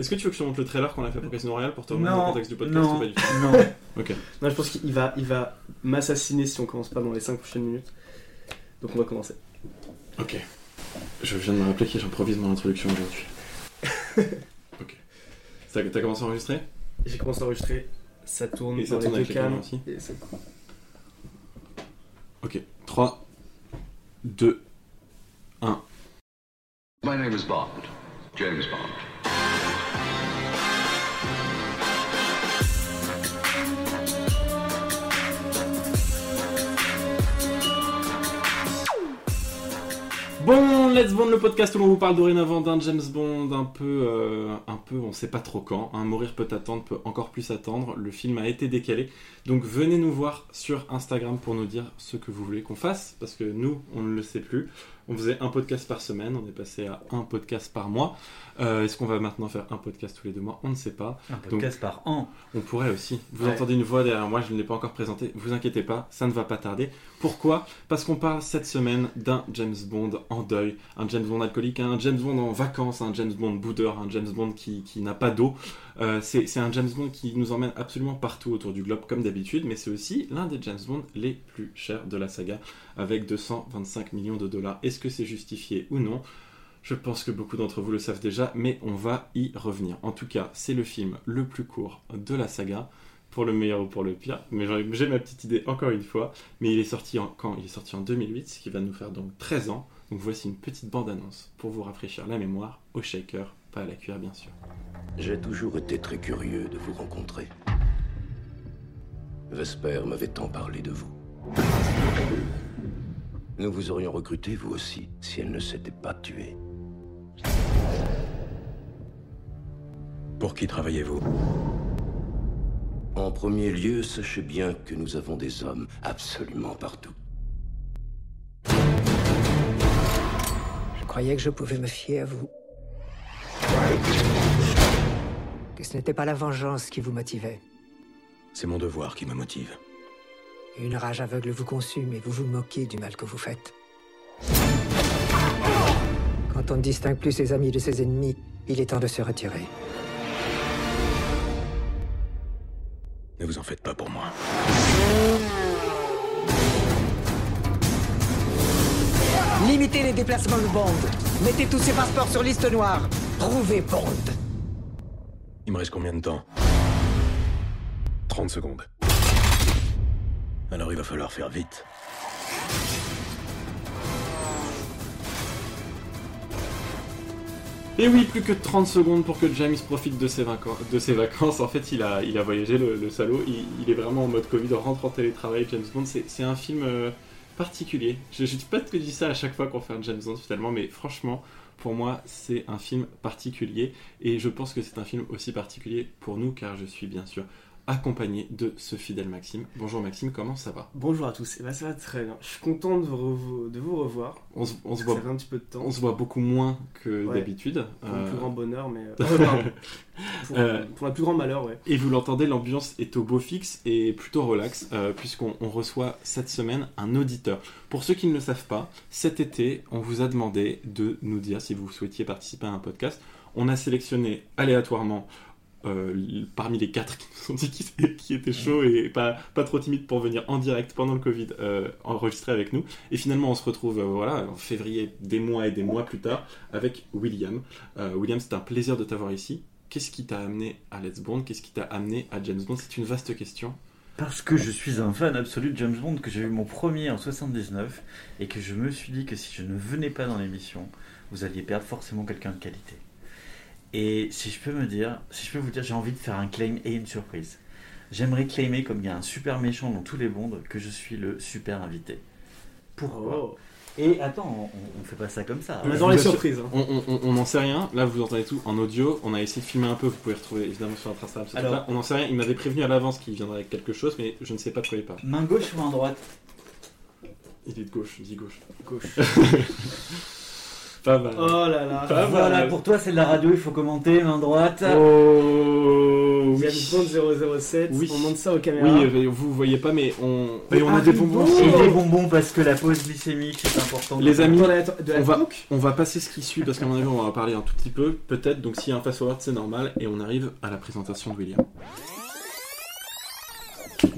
Est-ce que tu veux que je te montre le trailer qu'on a fait pour Casino Royale pour te remettre dans le contexte du podcast non. ou pas du tout Non. Ok. Non, je pense qu'il va, il va m'assassiner si on commence pas dans les 5 prochaines minutes. Donc on va commencer. Ok. Je viens de me rappeler que j'improvise mon introduction aujourd'hui. ok. Ça- T'as commencé à enregistrer? J'ai commencé à enregistrer, ça tourne Et ça dans tourne les avec deux cams. aussi? Et c'est- Ok. 3, 2, My name is Bond, James Bond. Bon, Let's Bond, le podcast où l'on vous parle dorénavant d'un James Bond un peu, euh, un peu, on sait pas trop quand. hein. Mourir peut attendre, peut encore plus attendre. Le film a été décalé. Donc venez nous voir sur Instagram pour nous dire ce que vous voulez qu'on fasse, parce que nous, on ne le sait plus. On faisait un podcast par semaine, on est passé à un podcast par mois. Euh, Est-ce qu'on va maintenant faire un podcast tous les deux mois? On ne sait pas. Un podcast par an. On pourrait aussi. Vous Ouais. entendez une voix derrière moi, je ne l'ai pas encore présentée. Vous inquiétez pas, ça ne va pas tarder. Pourquoi? Parce qu'on parle cette semaine d'un James Bond en deuil, un James Bond alcoolique, un James Bond en vacances, un James Bond boudeur, un James Bond qui, qui n'a pas d'eau. Euh, c'est un James Bond qui nous emmène absolument partout autour du globe comme d'habitude, mais c'est aussi l'un des James Bond les plus chers de la saga, avec 225 millions de dollars. Est-ce que c'est justifié ou non? Je pense que beaucoup d'entre vous le savent déjà, mais on va y revenir. En tout cas, c'est le film le plus court de la saga, pour le meilleur ou pour le pire. Mais j'ai ma petite idée encore une fois. Mais il est sorti en, quand? Il est sorti en 2008, ce qui va nous faire donc 13 ans. Donc voici une petite bande-annonce pour vous rafraîchir la mémoire au shaker, pas à la cuillère bien sûr. J'ai toujours été très curieux de vous rencontrer. Vesper m'avait tant parlé de vous. Nous vous aurions recruté, vous aussi, si elle ne s'était pas tuée. Pour qui travaillez-vous? En premier lieu, sachez bien que nous avons des hommes absolument partout. Je croyais que je pouvais me fier à vous. Ce n'était pas la vengeance qui vous motivait. C'est mon devoir qui me motive. Une rage aveugle vous consume et vous vous moquez du mal que vous faites. Quand on ne distingue plus ses amis de ses ennemis, il est temps de se retirer. Ne vous en faites pas pour moi. Limitez les déplacements de Bond. Mettez tous ses passeports sur liste noire. Trouvez Bond. Il me reste combien de temps 30 secondes. Alors il va falloir faire vite. Et oui, plus que 30 secondes pour que James profite de ses, vacances. De ses vacances. En fait, il a, il a voyagé, le, le salaud. Il, il est vraiment en mode Covid, rentre en télétravail. James Bond, c'est c'est un film euh, particulier. Je ne dis pas que je dis ça à chaque fois qu'on fait un James Bond, finalement, mais franchement, pour moi, c'est un film particulier. Et je pense que c'est un film aussi particulier pour nous, car je suis bien sûr accompagné de ce fidèle Maxime. Bonjour Maxime, comment ça va? Bonjour à tous, et bah ça va très bien. Je suis content de vous, revo- de vous revoir. on se, on se Ça voit, fait un petit peu de temps. on se voit beaucoup moins que Ouais. d'habitude. Pour le Euh, plus grand bonheur, mais. euh, euh, pour, Euh, pour le plus grand malheur, ouais. Et vous l'entendez, l'ambiance est au beau fixe et plutôt relax, euh, puisqu'on on reçoit cette semaine un auditeur. Pour ceux qui ne le savent pas, cet été, on vous a demandé de nous dire si vous souhaitiez participer à un podcast. On a sélectionné aléatoirement euh, parmi les quatre qui nous ont dit qui, qui étaient chauds et pas, pas trop timides pour venir en direct pendant le Covid euh, enregistrer avec nous. Et finalement, on se retrouve euh, voilà, en février, des mois et des mois plus tard, avec William. William, c'est un plaisir de t'avoir ici. Qu'est-ce qui t'a amené à Let's Bond? Qu'est-ce qui t'a amené à James Bond? C'est une vaste question. Parce que je suis un fan absolu de James Bond, que j'ai eu mon premier en 79, et que je me suis dit que si je ne venais pas dans l'émission, vous alliez perdre forcément quelqu'un de qualité. Et si je peux me dire, si je peux vous dire, j'ai envie de faire un claim et une surprise. J'aimerais claimer, comme il y a un super méchant dans tous les bondes, que je suis le super invité. Pourquoi Oh. Et attends, on, on fait pas ça comme ça. On adore les surprises. hein. On n'en sait rien. Là, vous entendez tout en audio. On a essayé de filmer un peu. Vous pouvez retrouver évidemment sur ce Alors- on n'en sait rien. Il m'avait prévenu à l'avance qu'il viendrait avec quelque chose, mais je ne sais pas de quoi il parle. Main gauche ou main droite? Il est de gauche, dit gauche. Gauche. Pas mal. Oh là là. Pas Voilà, mal. pour toi c'est de la radio, il faut commenter, main droite. Oh, oui, Il y James Bond 007, Oui. on monte ça aux caméras. Oui, vous voyez pas, mais on. Et on a des bonbons. bon. Et des bonbons parce que la pause glycémique c'est important. Les amis, de on va- On va passer ce qui suit parce qu'à mon avis, on va en parler un tout petit peu, peut-être. Donc, s'il y a un fast-forward, c'est normal. Et on arrive à la présentation de William.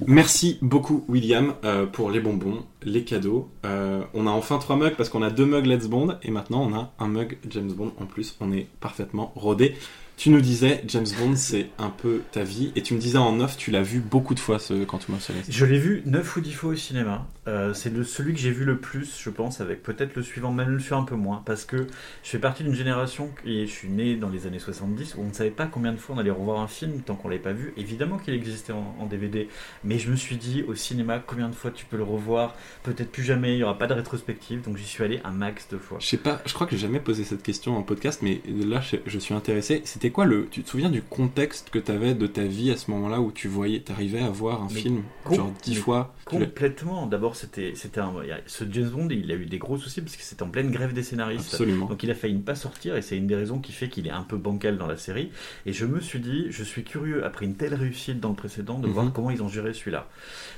Merci beaucoup, William, euh, pour les bonbons, les cadeaux. Euh, on a enfin trois mugs parce qu'on a deux mugs Let's Bond et maintenant on a un mug James Bond en plus. On est parfaitement rodé. Tu nous disais, James Bond, c'est un peu ta vie. Et tu me disais en off, tu l'as vu beaucoup de fois ce Quantum of Solace. Je l'ai vu 9 ou 10 fois au cinéma. Euh, c'est celui que j'ai vu le plus, je pense, avec peut-être le suivant, même le suivant un peu moins. Parce que je fais partie d'une génération, et je suis né dans les années 70, où on ne savait pas combien de fois on allait revoir un film tant qu'on l'avait pas vu. Évidemment qu'il existait en, en DVD, mais je me suis dit, au cinéma, combien de fois tu peux le revoir? Peut-être plus jamais, il n'y aura pas de rétrospective, donc j'y suis allé un max de fois. Je sais pas, je crois que j'ai jamais posé cette question en podcast, mais là je, je suis intéressé. C'était quoi le. Tu te souviens du contexte que tu avais de ta vie à ce moment-là où tu voyais, t'arrivais à voir un Mais film genre dix fois Complètement. D'abord, c'était, c'était un, ce James Bond, il a eu des gros soucis parce que c'était en pleine grève des scénaristes. Absolument. Donc il a failli ne pas sortir et c'est une des raisons qui fait qu'il est un peu bancal dans la série. Et je me suis dit, je suis curieux après une telle réussite dans le précédent de Mhm. voir comment ils ont géré celui-là.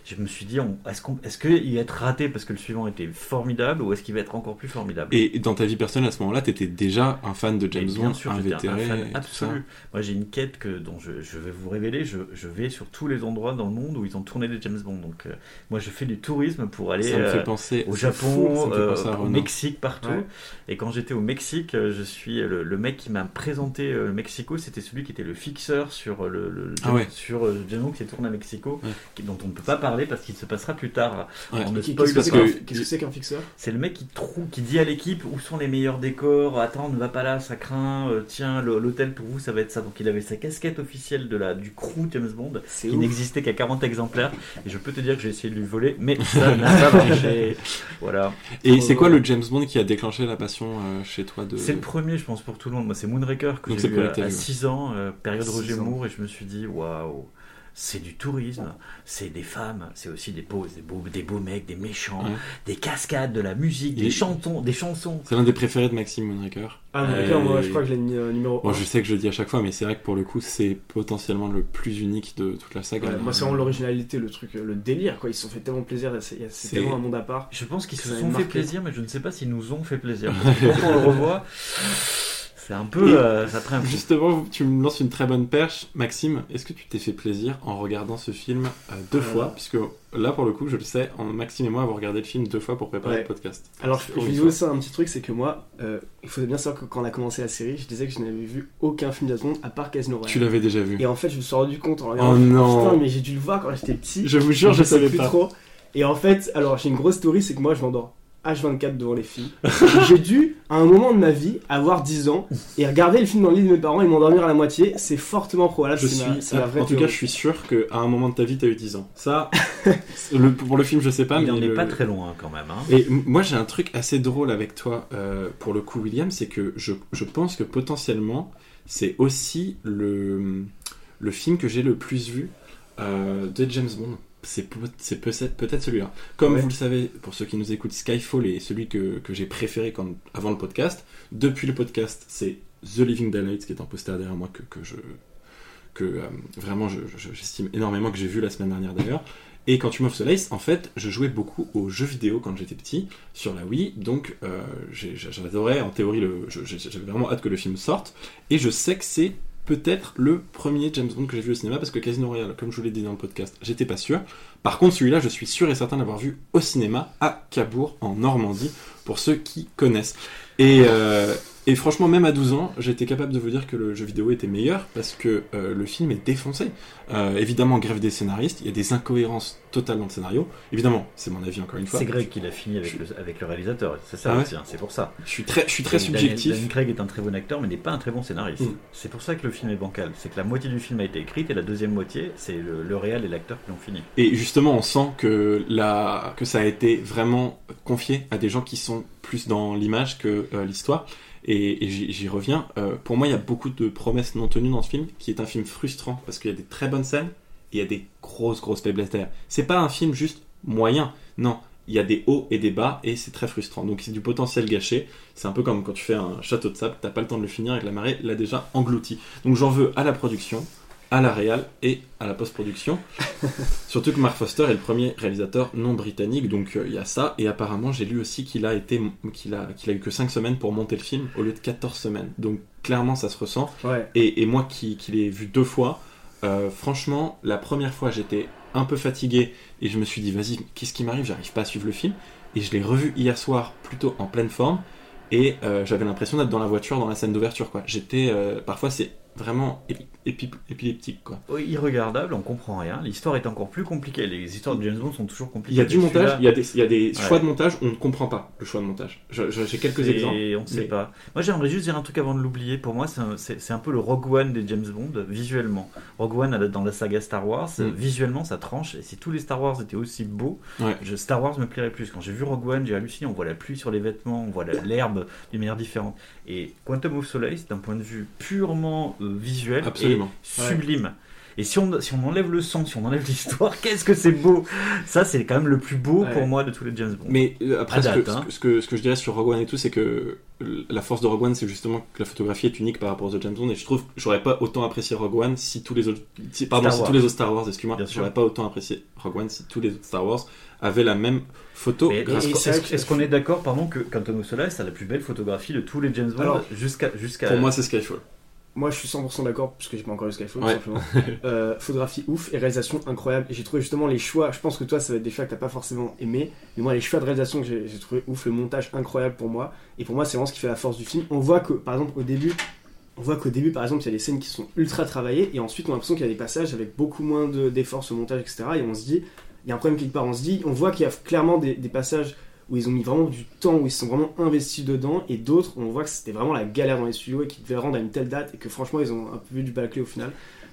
Je me suis dit, on- est-ce qu'on, est-ce qu'il va être raté parce que le suivant était formidable ou est-ce qu'il va être encore plus formidable? Et dans ta vie personnelle à ce moment-là, t'étais déjà un fan de James Bond, sûr, un vétéré, fan ça. Moi, j'ai une quête que, dont je, je vais vous révéler. Je, je vais sur tous les endroits dans le monde où ils ont tourné des James Bond. Donc, euh, moi, je fais du tourisme pour aller Ça me euh, fait penser au c'est fou, ça Japon, me fait euh, au. Mexique, partout. Ouais. Et quand j'étais au Mexique, je suis le, le mec qui m'a présenté euh, Mexico, c'était celui qui était le fixeur sur le, le- Ah ouais. sur euh, James Bond qui est tourné à Mexico, Ouais. qui- dont on ne peut pas parler parce qu'il se passera plus tard. Qu'est-ce que c'est qu'un- fixeur? C'est le mec qui trouve, qui dit à l'équipe où sont les meilleurs décors? Attends, ne va pas là, ça craint. euh, tiens, le- l'hôtel pour vous, ça va être ça. Donc il avait sa casquette officielle de la du crew James Bond, qui n'existait qu'à 40 exemplaires. Et je peux te dire que j'ai essayé de lui voler, mais ça n'a pas marché. Voilà. Et c'est quoi le James Bond qui a déclenché la passion euh, chez toi de... C'est le premier, je pense, pour tout le monde. Moi, c'est Moonraker que j'ai le à, à vu. 6 ans, euh, période Roger ans. Moore, et je me suis dit, waouh, c'est du tourisme, c'est des femmes, c'est aussi des beaux, des beaux, des beaux mecs, des méchants, Ouais. des cascades, de la musique, des chansons, des chansons. C'est l'un des préférés de Maxime Moonraker. Ah, Euh, d'accord, moi je crois que je l'ai mis euh, numéro 1. Bon, je sais que je le dis à chaque fois, mais c'est vrai que pour le coup, c'est potentiellement le plus unique de toute la saga. Ouais, moi, c'est vraiment l'originalité, le truc, le délire, quoi. Ils se sont fait tellement plaisir, c'est tellement un monde à part. Je pense qu'ils se sont fait plaisir, mais je ne sais pas s'ils nous ont fait plaisir. Parce que Quand on le revoit, c'est un peu, euh, ça prend un peu. Justement, tu me lances une très bonne perche. Maxime, est-ce que tu t'es fait plaisir en regardant ce film euh, deux Euh. fois? Puisque là, pour le coup, je le sais, en- Maxime et moi avons regardé le film deux fois pour préparer Ouais. le podcast. Alors, je, je vais dire ça un petit truc, c'est que moi, euh, il faut bien savoir que quand on a commencé la série, je disais que je n'avais vu aucun film Bond à part Casino Royale. Tu l'avais déjà vu. Et en fait, je me suis rendu compte en Oh regardant. non Putain, mais j'ai dû le voir quand j'étais petit. Je vous jure, je sais savais plus pas. trop. Et en fait, alors j'ai une grosse théorie, c'est que moi je m'endors H24 devant les films. j'ai dû, à un moment de ma vie, avoir 10 ans et regarder le film dans le lit de mes parents et m'endormir à la moitié. C'est fortement probable. Je suis, ma- en tout cas, je suis sûr qu'à un moment de ta vie, t'as eu 10 ans. Ça, le, pour le film, je sais pas, Il mais en est le- pas très loin quand même. Hein. Et moi, j'ai un truc assez drôle avec toi, euh, pour le coup, William, c'est que je, je pense que potentiellement, c'est aussi le, le film que j'ai le plus vu euh, de James Bond. C'est peut- peut-être peut-être celui-là. Comme Ouais. vous le savez, pour ceux qui nous écoutent, Skyfall est celui que, que j'ai préféré quand, avant le podcast. Depuis le podcast, c'est The Living Daylights qui est un poster derrière moi que, que je que euh, vraiment je- je- j'estime énormément que j'ai vu la semaine dernière d'ailleurs. Et quand tu m'offres Solace, en fait, je jouais beaucoup aux jeux vidéo quand j'étais petit sur la Wii, donc euh, j'adorais en théorie, j'avais vraiment hâte que le film sorte, et je sais que c'est peut-être le premier James Bond que j'ai vu au cinéma, parce que Casino Royale, comme je vous l'ai dit dans le podcast, j'étais pas sûr. Par contre, celui-là, je suis sûr et certain d'avoir vu au cinéma à Cabourg, en Normandie, pour ceux qui connaissent. Et, euh, et franchement, même à 12 ans, j'étais capable de vous dire que le jeu vidéo était meilleur, parce que euh, le film est défoncé. Euh, évidemment, grève des scénaristes, il y a des incohérences totales dans le scénario. Évidemment, c'est mon avis encore une fois. C'est Greg qui l'a fini avec le, avec le réalisateur. C'est ça Ah ouais c'est pour ça. Je suis très, je suis très Et Daniel- subjectif. Daniel Craig est un très bon acteur, mais n'est pas un très bon scénariste. Mm. C'est pour ça que le film est bancal. C'est que la moitié du film a été écrite et la deuxième moitié, c'est le, le réal et l'acteur qui l'ont fini. Et justement, on sent que, la, que ça a été vraiment confié à des gens qui sont plus dans l'image que euh, l'histoire. Et, et j'y reviens. Euh, pour moi, il y a beaucoup de promesses non tenues dans ce film, qui est un film frustrant parce qu'il y a des très bonnes scènes et il y a des grosses, grosses faiblesses derrière. C'est pas un film juste moyen. Non, il y a des hauts et des bas et c'est très frustrant. Donc c'est du potentiel gâché. C'est un peu comme quand tu fais un château de sable, t'as pas le temps de le finir avec la marée l'a déjà englouti. Donc j'en veux à la production, à la réal et à la post-production. Surtout que Mark Foster est le premier réalisateur non britannique, donc euh, il y a ça. Et apparemment, j'ai lu aussi qu'il a été, qu'il a, qu'il a eu que 5 semaines pour monter le film au lieu de 14 semaines. Donc clairement, ça se ressent. Ouais. Et, et moi qui, qui l'ai vu deux fois, euh, franchement, la première fois j'étais un peu fatigué et je me suis dit, vas-y, qu'est-ce qui m'arrive? J'arrive pas à suivre le film. Et je l'ai revu hier soir plutôt en pleine forme et euh, j'avais l'impression d'être dans la voiture dans la scène d'ouverture. quoi. J'étais, euh, parfois c'est vraiment épileptique. quoi. Oui, irregardable, on comprend rien. L'histoire est encore plus compliquée. Les histoires de James Bond sont toujours compliquées. Il y a du montage, il y a des, il y a des Ouais. choix de montage, on ne comprend pas le choix de montage. Je- je- J'ai quelques exemples. On ne sait mais- pas. Moi, j'aimerais juste dire un truc avant de l'oublier. Pour moi, c'est un, peu le Rogue One des James Bond visuellement. Rogue One dans la saga Star Wars, Mm. visuellement, ça tranche. Et si tous les Star Wars étaient aussi beaux, Ouais. je- Star Wars me plairait plus. Quand j'ai vu Rogue One, j'ai halluciné. On voit la pluie sur les vêtements, on voit l'herbe d'une manière différente. Et Quantum of Solace, d'un point de vue purement euh, visuel, Absolument. est sublime. Et si on, si on enlève le son, si on enlève l'histoire, qu'est-ce que c'est beau Ça, c'est quand même le plus beau Ouais. pour moi de tous les James Bond. Mais euh, après, À ce, date, que, ce hein. ce que, ce que je dirais sur Rogue One et tout, c'est que la force de Rogue One, c'est justement que la photographie est unique par rapport aux autres James Bond. Et je trouve que j'aurais pas autant apprécié Rogue One si tous les autres, si- pardon, Star si Wars. tous les autres Star Wars, excuse-moi, j'aurais pas autant apprécié Rogue One si tous les autres Star Wars avaient la même photo. Est-ce qu'on- est d'accord, pardon, que Quantum of Solace a la plus belle photographie de tous les James Bond jusqu'à jusqu'à Pour moi, c'est Skyfall. Moi, je suis 100% d'accord, parce que j'ai pas encore eu Skyfall, tout Ouais. simplement. Euh, photographie ouf et réalisation incroyable. Et j'ai trouvé justement les choix. Je pense que toi, ça va être des choix que t'as pas forcément aimé. Mais moi, les choix de réalisation que j'ai trouvé ouf, le montage incroyable pour moi. Et pour moi, c'est vraiment ce qui fait la force du film. On voit que, par exemple, au début. On voit qu'au début, par exemple, il y a des scènes qui sont ultra travaillées, et ensuite, on a l'impression qu'il y a des passages avec beaucoup moins de- d'efforts sur le montage, etc. Et on se dit, il y a un problème quelque part. On se dit, on voit qu'il y a clairement des, des passages où ils ont mis vraiment du temps, où ils se sont vraiment investis dedans, et d'autres, on voit que c'était vraiment la galère dans les studios et qu'ils devaient rendre à une telle date, et que franchement, ils ont un peu vu du bâclé au final.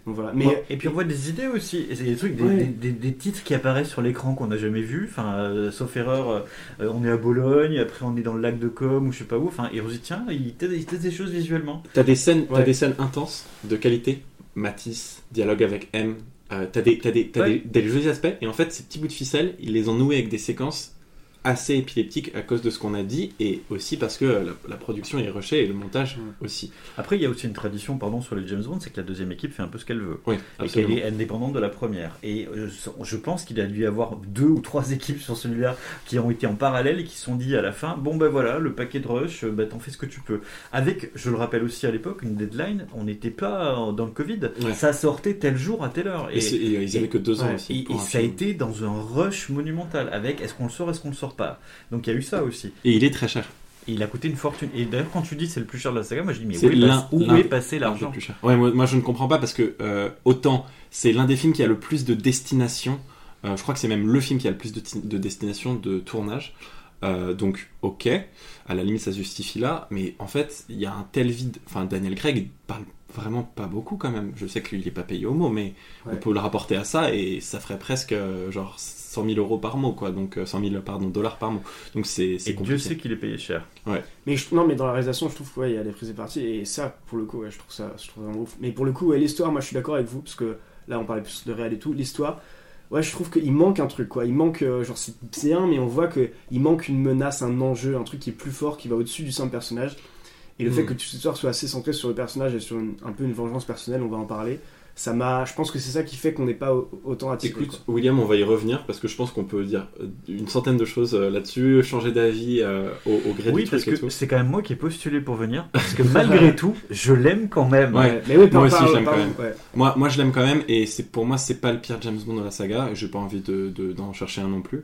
Donc voilà. Mais Bon, et puis on voit des idées aussi, et des trucs, des, Ouais. des- des- des titres qui apparaissent sur l'écran qu'on n'a jamais vus. Enfin, euh, sauf erreur, euh, on est à Bologne, après on est dans le lac de Com ou je sais pas où. Enfin, et on se dit tiens, il teste, des choses visuellement. T'as des scènes, t'as Ouais. des scènes intenses, de qualité. Matisse, dialogue avec M. euh, t'as des, t'as des, t'as Ouais. des, des jolis aspects. Et en fait, ces petits bouts de ficelle, ils les ont noués avec des séquences assez épileptiques à cause de ce qu'on a dit et aussi parce que la, la production est rushée et le montage aussi. Après, il y a aussi une tradition, pardon, sur les James Bond, c'est que la deuxième équipe fait un peu ce qu'elle veut. Oui, Et qu'elle est indépendante de la première. Et euh, je pense qu'il a dû y avoir deux ou trois équipes sur celui-là qui ont été en parallèle et qui se sont dit à la fin bon ben voilà, le paquet de rush, euh, bah, t'en fais ce que tu peux. Avec, je le rappelle aussi à l'époque, une deadline, on n'était pas dans le Covid. Ouais. Ça sortait tel jour à telle heure. Et, ils avaient que deux ans ouais, aussi. Et, ça a été dans un rush monumental avec est-ce qu'on le sort, est-ce qu'on le sort pas. Donc il y a eu ça aussi. Et il est très cher. Et il a coûté une fortune. Et d'ailleurs, quand tu dis c'est le plus cher de la saga, moi je dis mais où est, passe- où passé l'argent. Ouais, moi, moi, je ne comprends pas parce que euh, autant c'est l'un des films qui a le plus de destination. euh, je crois que c'est même le film qui a le plus de, de destination de tournage. Euh, donc, ok, à la limite ça se justifie là, mais en fait, il y a un tel vide. Enfin, Daniel Craig parle vraiment pas beaucoup quand même. Je sais qu'il est pas payé au mot, mais on peut le rapporter à ça et ça ferait presque genre 100 000 euros par mot, quoi. Donc, euh, 100 000 pardon, dollars par mot. Donc, c'est Et Dieu sait qu'il est payé cher. Mais je- non, mais dans la réalisation, je trouve qu'il y a des prises de parti et ça, pour le coup, ouais, je trouve ça, je trouve vraiment ouf. Mais pour le coup, ouais, l'histoire, moi, je suis d'accord avec vous parce que là, on parlait plus de réel et tout. L'histoire, ouais, je trouve qu'il manque un truc, quoi. Il manque, euh, genre, c'est bien, mais on voit que il manque une menace, un enjeu, un truc qui est plus fort, qui va au-dessus du simple personnage. Et le Mm. fait que cette histoire soit assez centrée sur le personnage et sur une- un peu une vengeance personnelle, on va en parler. Ça m'a, je pense que c'est ça qui fait qu'on n'est pas au- autant attiré. quoi. Écoute, William, on va y revenir parce que je pense qu'on peut dire euh, une centaine de choses euh, là-dessus, changer d'avis euh, au, au gré Oui, du parce truc que c'est quand même moi qui ai postulé pour venir. Parce que malgré tout, je l'aime quand même. Ouais. mais oui, par- Moi aussi, je l'aime quand même. ouais. Moi, moi, je l'aime quand même et c'est pour moi, c'est pas le pire James Bond de la saga. et J'ai pas envie de de- d'en chercher un non plus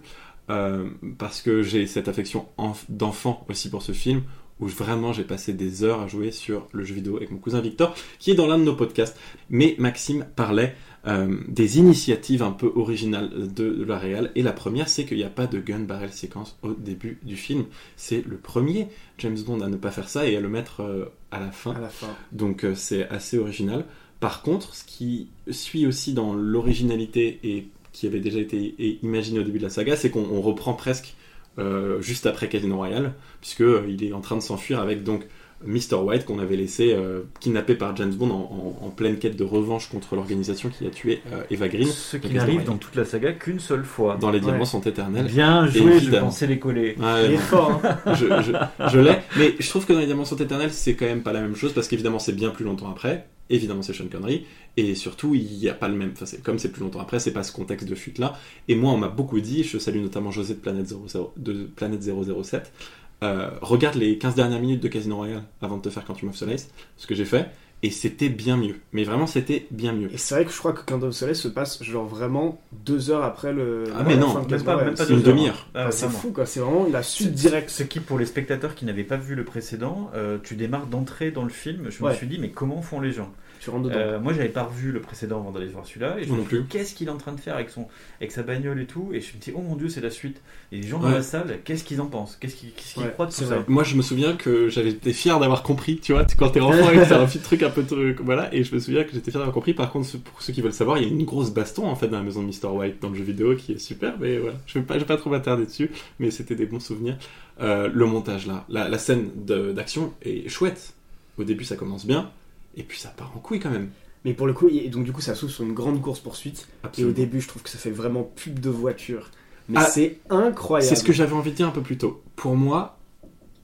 Euh, parce que j'ai cette affection enf- d'enfant aussi pour ce film où vraiment j'ai passé des heures à jouer sur le jeu vidéo avec mon cousin Victor qui est dans l'un de nos podcasts. Mais Maxime parlait euh, des initiatives un peu originales de, de la réal et la première c'est qu'il n'y a pas de gun barrel séquence au début du film. C'est le premier James Bond à ne pas faire ça et à le mettre euh, à la fin. À la fin. Donc euh, c'est assez original. Par contre, ce qui suit aussi dans l'originalité et qui avait déjà été imaginé au début de la saga, c'est qu'on on reprend presque euh, juste après Casino Royale, puisque euh, il est en train de s'enfuir avec donc Mr. White qu'on avait laissé euh, kidnappé par James Bond en, en- en pleine quête de revanche contre l'organisation qui a tué euh, Eva Green. Ce qui n'arrive dans toute la saga qu'une seule fois. Dans Les Diamants Ouais. sont éternels. Bien joué, je pensais les coller. Il est fort, hein. je, je, je l'ai, mais je trouve que dans les Diamants sont éternels, c'est quand même pas la même chose parce qu'évidemment c'est bien plus longtemps après. Évidemment c'est Sean Connery, et surtout il n'y a pas le même, enfin, comme c'est plus longtemps après, c'est pas ce contexte de fuite là, et moi on m'a beaucoup dit, je salue notamment José de Planète, 00 de Planète 007, euh, regarde les 15 dernières minutes de Casino Royale avant de te faire Quantum of Solace, ce que j'ai fait, et c'était bien mieux, mais vraiment c'était bien mieux. Et c'est vrai que je crois que of Solace se passe genre vraiment deux heures après le. Ah, mais non, Même pas, même pas C'est une deux heures, demi-heure. hein. Ah, Enfin, c'est vraiment. fou quoi, c'est vraiment la suite directe. Ce qui, pour les spectateurs qui n'avaient pas vu le précédent, euh, tu démarres d'entrée dans le film. Je me Ouais. suis dit, mais comment font les gens? Tu rentres dedans. Euh, Moi, j'avais pas revu le précédent avant d'aller voir celui-là. Et je me non suis dit, plus. qu'est-ce qu'il est en train de faire avec, son, avec sa bagnole et tout Et je me dis, oh mon dieu, c'est la suite. Et les gens dans Ouais. la salle, qu'est-ce qu'ils en pensent? Qu'est-ce qu'ils Ouais, croient de tout c'est ça? Moi, je me souviens que j'avais été fier d'avoir compris, tu vois, quand t'es enfant et que t'as un petit truc un peu truc, voilà, et je me souviens que j'étais fier d'avoir compris. Par contre, pour ceux qui veulent savoir, il y a une grosse baston en fait dans la maison de Mr. White dans le jeu vidéo qui est super, mais voilà, je vais pas, je vais pas trop m'attarder dessus, mais c'était des bons souvenirs. Euh, le montage là, la, la scène d'action est chouette. Au début, ça commence bien, et puis ça part en couille quand même. Mais pour le coup, et donc du coup, ça s'ouvre sur une grande course poursuite. Et au début, je trouve que ça fait vraiment pub de voiture. Mais Ah, c'est incroyable. C'est ce que j'avais envie de dire un peu plus tôt. Pour moi,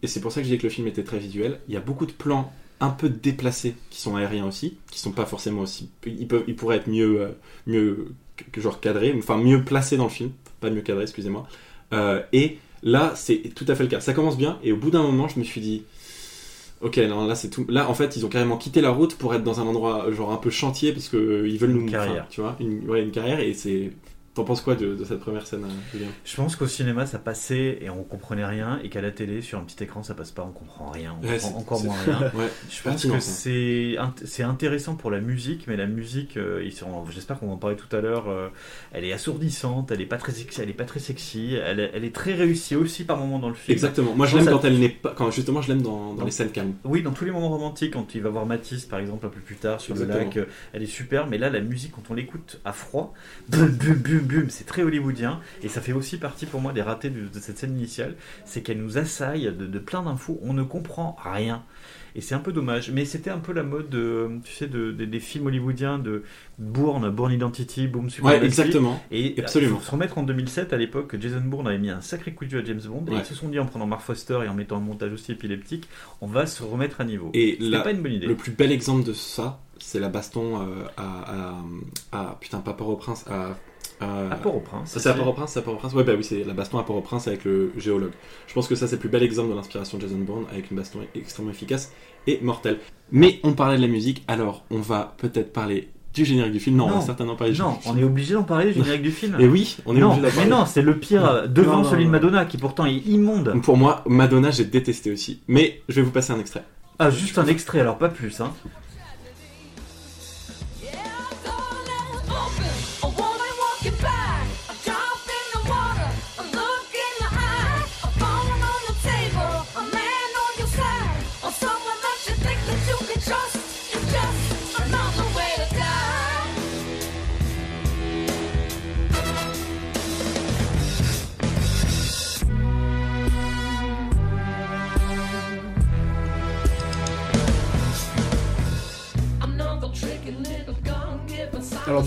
et c'est pour ça que je dis que le film était très visuel, il y a beaucoup de plans un peu déplacés qui sont aériens aussi, qui sont pas forcément aussi. Ils, peuvent, ils pourraient être mieux, euh, mieux genre cadrés, enfin mieux placés dans le film, pas mieux cadrés, excusez-moi. Euh, et là, c'est tout à fait le cas. Ça commence bien, et au bout d'un moment, je me suis dit. Ok, non, là c'est tout. Là, en fait, ils ont carrément quitté la route pour être dans un endroit genre un peu chantier parce que euh, ils veulent Une nous carrière. enfin, tu vois, une, ouais, une carrière et c'est. T'en penses quoi de, de cette première scène, euh, Julien? Je pense qu'au cinéma, ça passait et on comprenait rien, et qu'à la télé, sur un petit écran, ça passe pas, on comprend rien, on Ouais, comprend encore moins rien. Ouais, Je pense que c'est int- intéressant pour la musique, mais la musique, euh, j'espère qu'on va en parler tout à l'heure, euh, elle est assourdissante, elle est pas très sexy, elle est pas très sexy, elle, est- elle est très réussie aussi par moments dans le film. Exactement. Moi, je l'aime ça- quand elle n'est pas. Quand justement, je l'aime dans, dans les scènes calmes. Oui, dans tous les moments romantiques, quand il va voir Matisse, par exemple, un peu plus tard sur Exactement. le lac, elle est super. Mais là, la musique, quand on l'écoute à froid, bum bum bum bum, c'est très hollywoodien. Et ça fait aussi partie pour moi des ratés de, de cette scène initiale, c'est qu'elle nous assaille de, de plein d'infos, on ne comprend rien. Et c'est un peu dommage. Mais c'était un peu la mode, de, tu sais, de, des- des films hollywoodiens de Bourne, Bourne Identity, Boom Ouais, Supremacy. exactement. Et Absolument. Pour se remettre en 2007, à l'époque, Jason Bourne avait mis un sacré coup de jeu à James Bond. Et Ouais. ils se sont dit, en prenant Mark Foster et en mettant un montage aussi épileptique, on va se remettre à niveau. Et là, pas une bonne idée. le plus bel exemple de ça, c'est la baston euh, à, à, à- Putain, pas Port-au-Prince, à. à- À Port-au-Prince. Ça, c'est à Port-au-Prince, c'est à Port-au-Prince. Ouais, bah oui, c'est la baston à Port-au-Prince avec le géologue. Je pense que ça, c'est le plus bel exemple de l'inspiration de Jason Bourne avec une baston extrêmement efficace et mortelle. Mais on parlait de la musique, alors on va peut-être parler du générique du film. Non, on Non. va certainement parler du Non, on est obligé d'en parler du générique du film. Et oui, on est non, obligé d'en mais parler. non, c'est le pire euh, devant Non, celui de. Madonna qui pourtant est immonde. Pour moi, Madonna, j'ai détesté aussi. Mais je vais vous passer un extrait. Ah, juste un extrait, alors pas plus. Hein.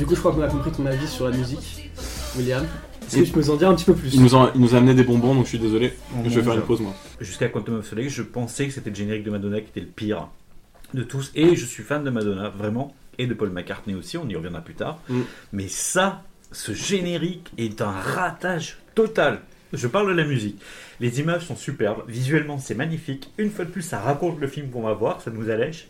Du coup, je crois qu'on a compris ton avis sur la musique, William. Est-ce que tu peux nous en dire un petit peu plus? Il nous, a, il nous a amené des bonbons, donc je suis désolé. Oh, je vais faire une pause, moi. Jusqu'à Quantum of Solace, je pensais que c'était le générique de Madonna qui était le pire de tous. Et je suis fan de Madonna, vraiment. Et de Paul McCartney aussi, on y reviendra plus tard. Mm. Mais ça, ce générique est un ratage total. Je parle de la musique. Les images sont superbes, visuellement c'est magnifique. Une fois de plus, ça raconte le film qu'on va voir, ça nous allège.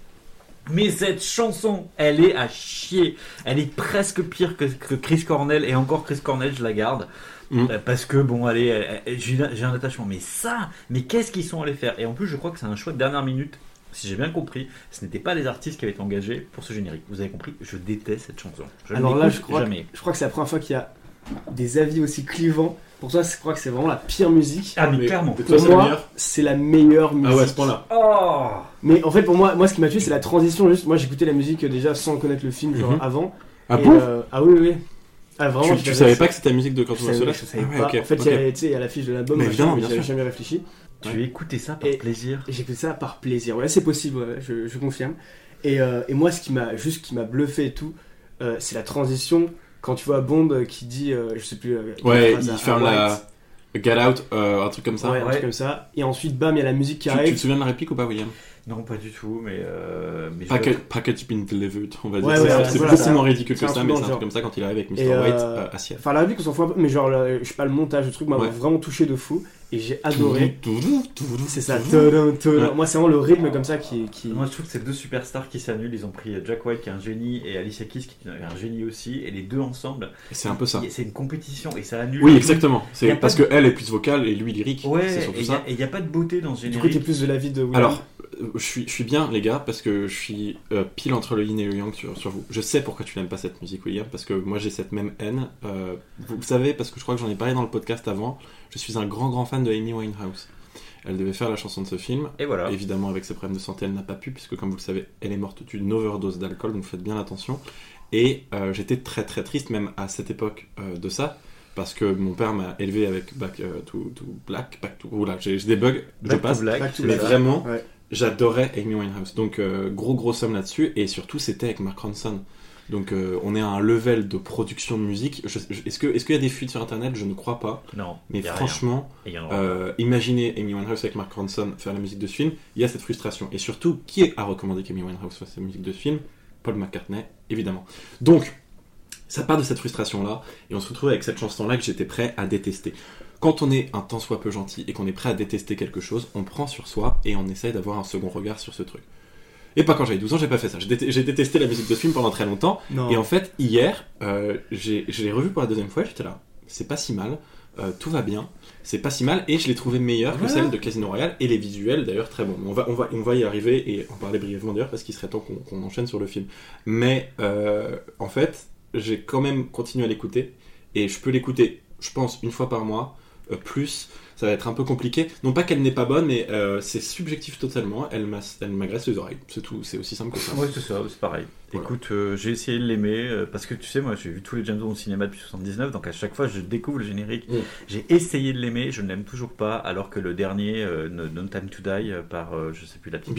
Mais cette chanson, elle est à chier. Elle est presque pire que, que Chris Cornell. Et encore Chris Cornell, je la garde. Mm. Euh, Parce que, bon, allez, j'ai un attachement. Mais ça, mais qu'est-ce qu'ils sont allés faire? Et en plus, je crois que c'est un choix de dernière minute. Si j'ai bien compris, ce n'étaient pas les artistes qui avaient été engagés pour ce générique. Vous avez compris Je déteste cette chanson. Je Alors là, je crois, que, jamais. je crois que c'est la première fois qu'il y a des avis aussi clivants. Pour toi, je crois que c'est vraiment la pire musique. Ah, mais Mais- clairement. Toi, Pour c'est le moi, c'est la meilleure musique. Ah ouais, à ce point-là. Oh Mais en fait, pour moi, moi, ce qui m'a tué, c'est la transition. Juste, moi, j'écoutais la musique euh, déjà sans connaître le film, genre Mhm. avant. Ah Et, bon? euh, Ah oui, oui. Ah vraiment. Tu, je tu savais pas que c'était la musique de savais, Solace je savais Ah pas. ouais, ok, En fait, il ok. y avait, tu sais, il y a l'affiche de l'album, Mais j'avais sûr. jamais réfléchi. Tu as écouté ça par Et- plaisir J'écoute ça par plaisir. Ouais, c'est possible, ouais, je, je confirme. Et, euh, et moi, ce qui m'a juste qui m'a bluffé et tout, euh, c'est la transition quand tu vois Bond qui dit, euh, je sais plus. euh, Ouais, il ferme la. Get Out, euh, un truc comme ça. Ouais, un Ouais. truc comme ça. Et ensuite, bam, il y a la musique qui Tu, tu arrive. te souviens de la réplique ou pas, William? Non, pas du tout, mais. euh, mais je- Package, package been delivered, on va dire. Ouais, C'est- ouais, c'est voilà, pas ça. tellement ridicule que ça, mais c'est un truc comme ça quand il arrive avec Mr. Et, White euh, à. Enfin, la réplique, on s'en fout un peu, mais genre, le- je sais pas, le montage, le truc m'a Ouais. vraiment touché de fou. Et j'ai adoré. C'est ça. Moi, c'est vraiment le rythme comme ça qui. qui... Moi, je trouve que c'est deux superstars qui s'annulent. Ils ont pris Jack White, qui est un génie, et Alicia Keys, qui est un génie aussi. Et les deux ensemble, C'est un peu ça. c'est une compétition et ça annule. Oui, exactement. C'est a parce que elle est plus vocale et lui lyrique. Ouais, c'est et il n'y a, pas de beauté dans ce Du coup, générique. t'es plus de l'avis de William. Alors, euh, je suis, je suis bien, les gars, parce que je suis euh, pile entre le yin et le yang sur, sur vous. Je sais pourquoi tu n'aimes pas cette musique, William, parce que moi j'ai cette même haine. Euh, vous le savez, parce que je crois que j'en ai parlé dans le podcast avant, je suis un grand, grand fan de Amy Winehouse. Elle devait faire la chanson de ce film. Et voilà. Évidemment, avec ses problèmes de santé, elle n'a pas pu, puisque comme vous le savez, elle est morte d'une overdose d'alcool, donc faites bien attention. Et euh, j'étais très, très triste, même à cette époque euh, de ça. Parce que mon père m'a élevé avec Back euh, to, to Black, Back to... Oula, j'ai des bugs, je to passe. Black, Back to c'est Mais vraiment, Ouais. j'adorais Amy Winehouse. Donc, euh, gros, gros somme là-dessus. Et surtout, c'était avec Mark Ronson. Donc, euh, on est à un level de production de musique. Je- je- Est-ce que- est-ce qu'il y a des fuites sur Internet? Je ne crois pas. Non, Mais franchement, euh, imaginez Amy Winehouse avec Mark Ronson faire la musique de ce film. Il y a cette frustration. Et surtout, qui a recommandé qu'Amy Winehouse fasse la musique de ce film? Paul McCartney, évidemment. Donc, ça part de cette frustration-là. Et on se retrouve avec cette chanson-là que j'étais prêt à détester. Quand on est un tant soit peu gentil et qu'on est prêt à détester quelque chose, on prend sur soi et on essaye d'avoir un second regard sur ce truc. Et pas quand j'avais 12 ans, j'ai pas fait ça. J'ai déte- j'ai détesté la musique de ce film pendant très longtemps. Non. Et en fait, hier, euh, j'ai- je l'ai revu pour la deuxième fois, j'étais là, c'est pas si mal, euh, tout va bien, c'est pas si mal, et je l'ai trouvé meilleur que Voilà. celle de Casino Royale, et les visuels d'ailleurs très bons. On va, on, va, on va y arriver et en parler brièvement d'ailleurs, parce qu'il serait temps qu'on qu'on enchaîne sur le film. Mais euh, en fait, j'ai quand même continué à l'écouter, et je peux l'écouter, je pense, une fois par mois, euh, plus. Ça va être un peu compliqué. Non pas qu'elle n'est pas bonne, mais euh, c'est subjectif totalement. Elle m'agresse les oreilles. C'est tout. C'est aussi simple que ça. Ouais, c'est ça, c'est pareil. Voilà. Écoute, euh, j'ai essayé de l'aimer euh, parce que tu sais, moi j'ai vu tous les James Bond au cinéma depuis 79, donc à chaque fois je découvre le générique. Mm. J'ai essayé de l'aimer, je ne l'aime toujours pas, alors que le dernier, euh, No Time to Die, euh, par je sais plus la petite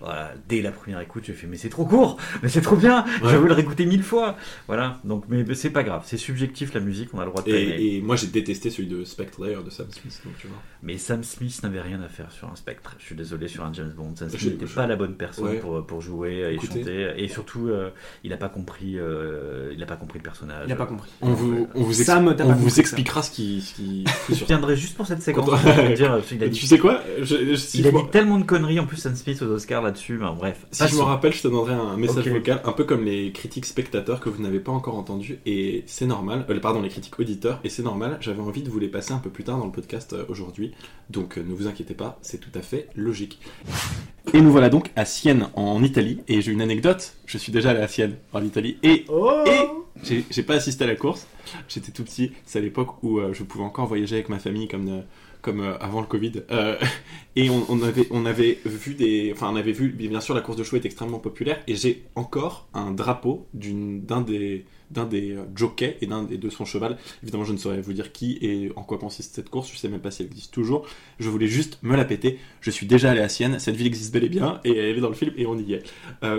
voilà, dès la première écoute, j'ai fait mais c'est trop court, mais c'est trop bien, Ouais. je veux le réécouter mille fois. Voilà, donc mais, mais c'est pas grave, c'est subjectif la musique, on a le droit de. Et, et moi j'ai détesté celui de Spectre d'ailleurs de Sam Smith. Donc, tu vois. Mais Sam Smith n'avait rien à faire sur un spectre. Je suis désolé sur un James Bond. Sam Smith n'était pas la bonne personne Ouais. pour, pour jouer et Écoutez. chanter. Et surtout, euh, il n'a pas compris. euh, il a pas compris le personnage. Il a pas compris. On vous, on vous, Sam, expli- t'as on pas vous compris ça. expliquera ce qui, ce qui fout Je viendrai juste pour cette séquence. Dire, il a dit, Tu sais quoi je, je- si il je a dit tellement de conneries en plus Sam Smith aux Oscars là-dessus. Ben, bref. Si je me rappelle, je te donnerai un message vocal, un peu comme les critiques spectateurs que vous n'avez pas encore entendu, et c'est normal, euh, pardon, les critiques auditeurs, et c'est normal, j'avais envie de vous les passer un peu plus tard dans le podcast euh, aujourd'hui, donc euh, ne vous inquiétez pas, c'est tout à fait logique. Et nous voilà donc à Sienne, en Italie, et j'ai une anecdote, je suis déjà allé à Sienne, en Italie, et Oh Et j'ai pas assisté à la course. J'étais tout petit. C'est à l'époque où euh, je pouvais encore voyager avec ma famille comme, euh, comme euh, avant le Covid. Euh, et on, avait, on avait vu des. Enfin, on avait vu. Bien sûr, la course de chevaux est extrêmement populaire. Et j'ai encore un drapeau d'un des, d'un des euh, jockeys et d'un de son cheval. Évidemment, je ne saurais vous dire qui et en quoi consiste cette course. Je sais même pas si elle existe toujours. Je voulais juste me la péter. Je suis déjà allé à Sienne. Cette ville existe bel et bien. Et elle est dans le film et on y est.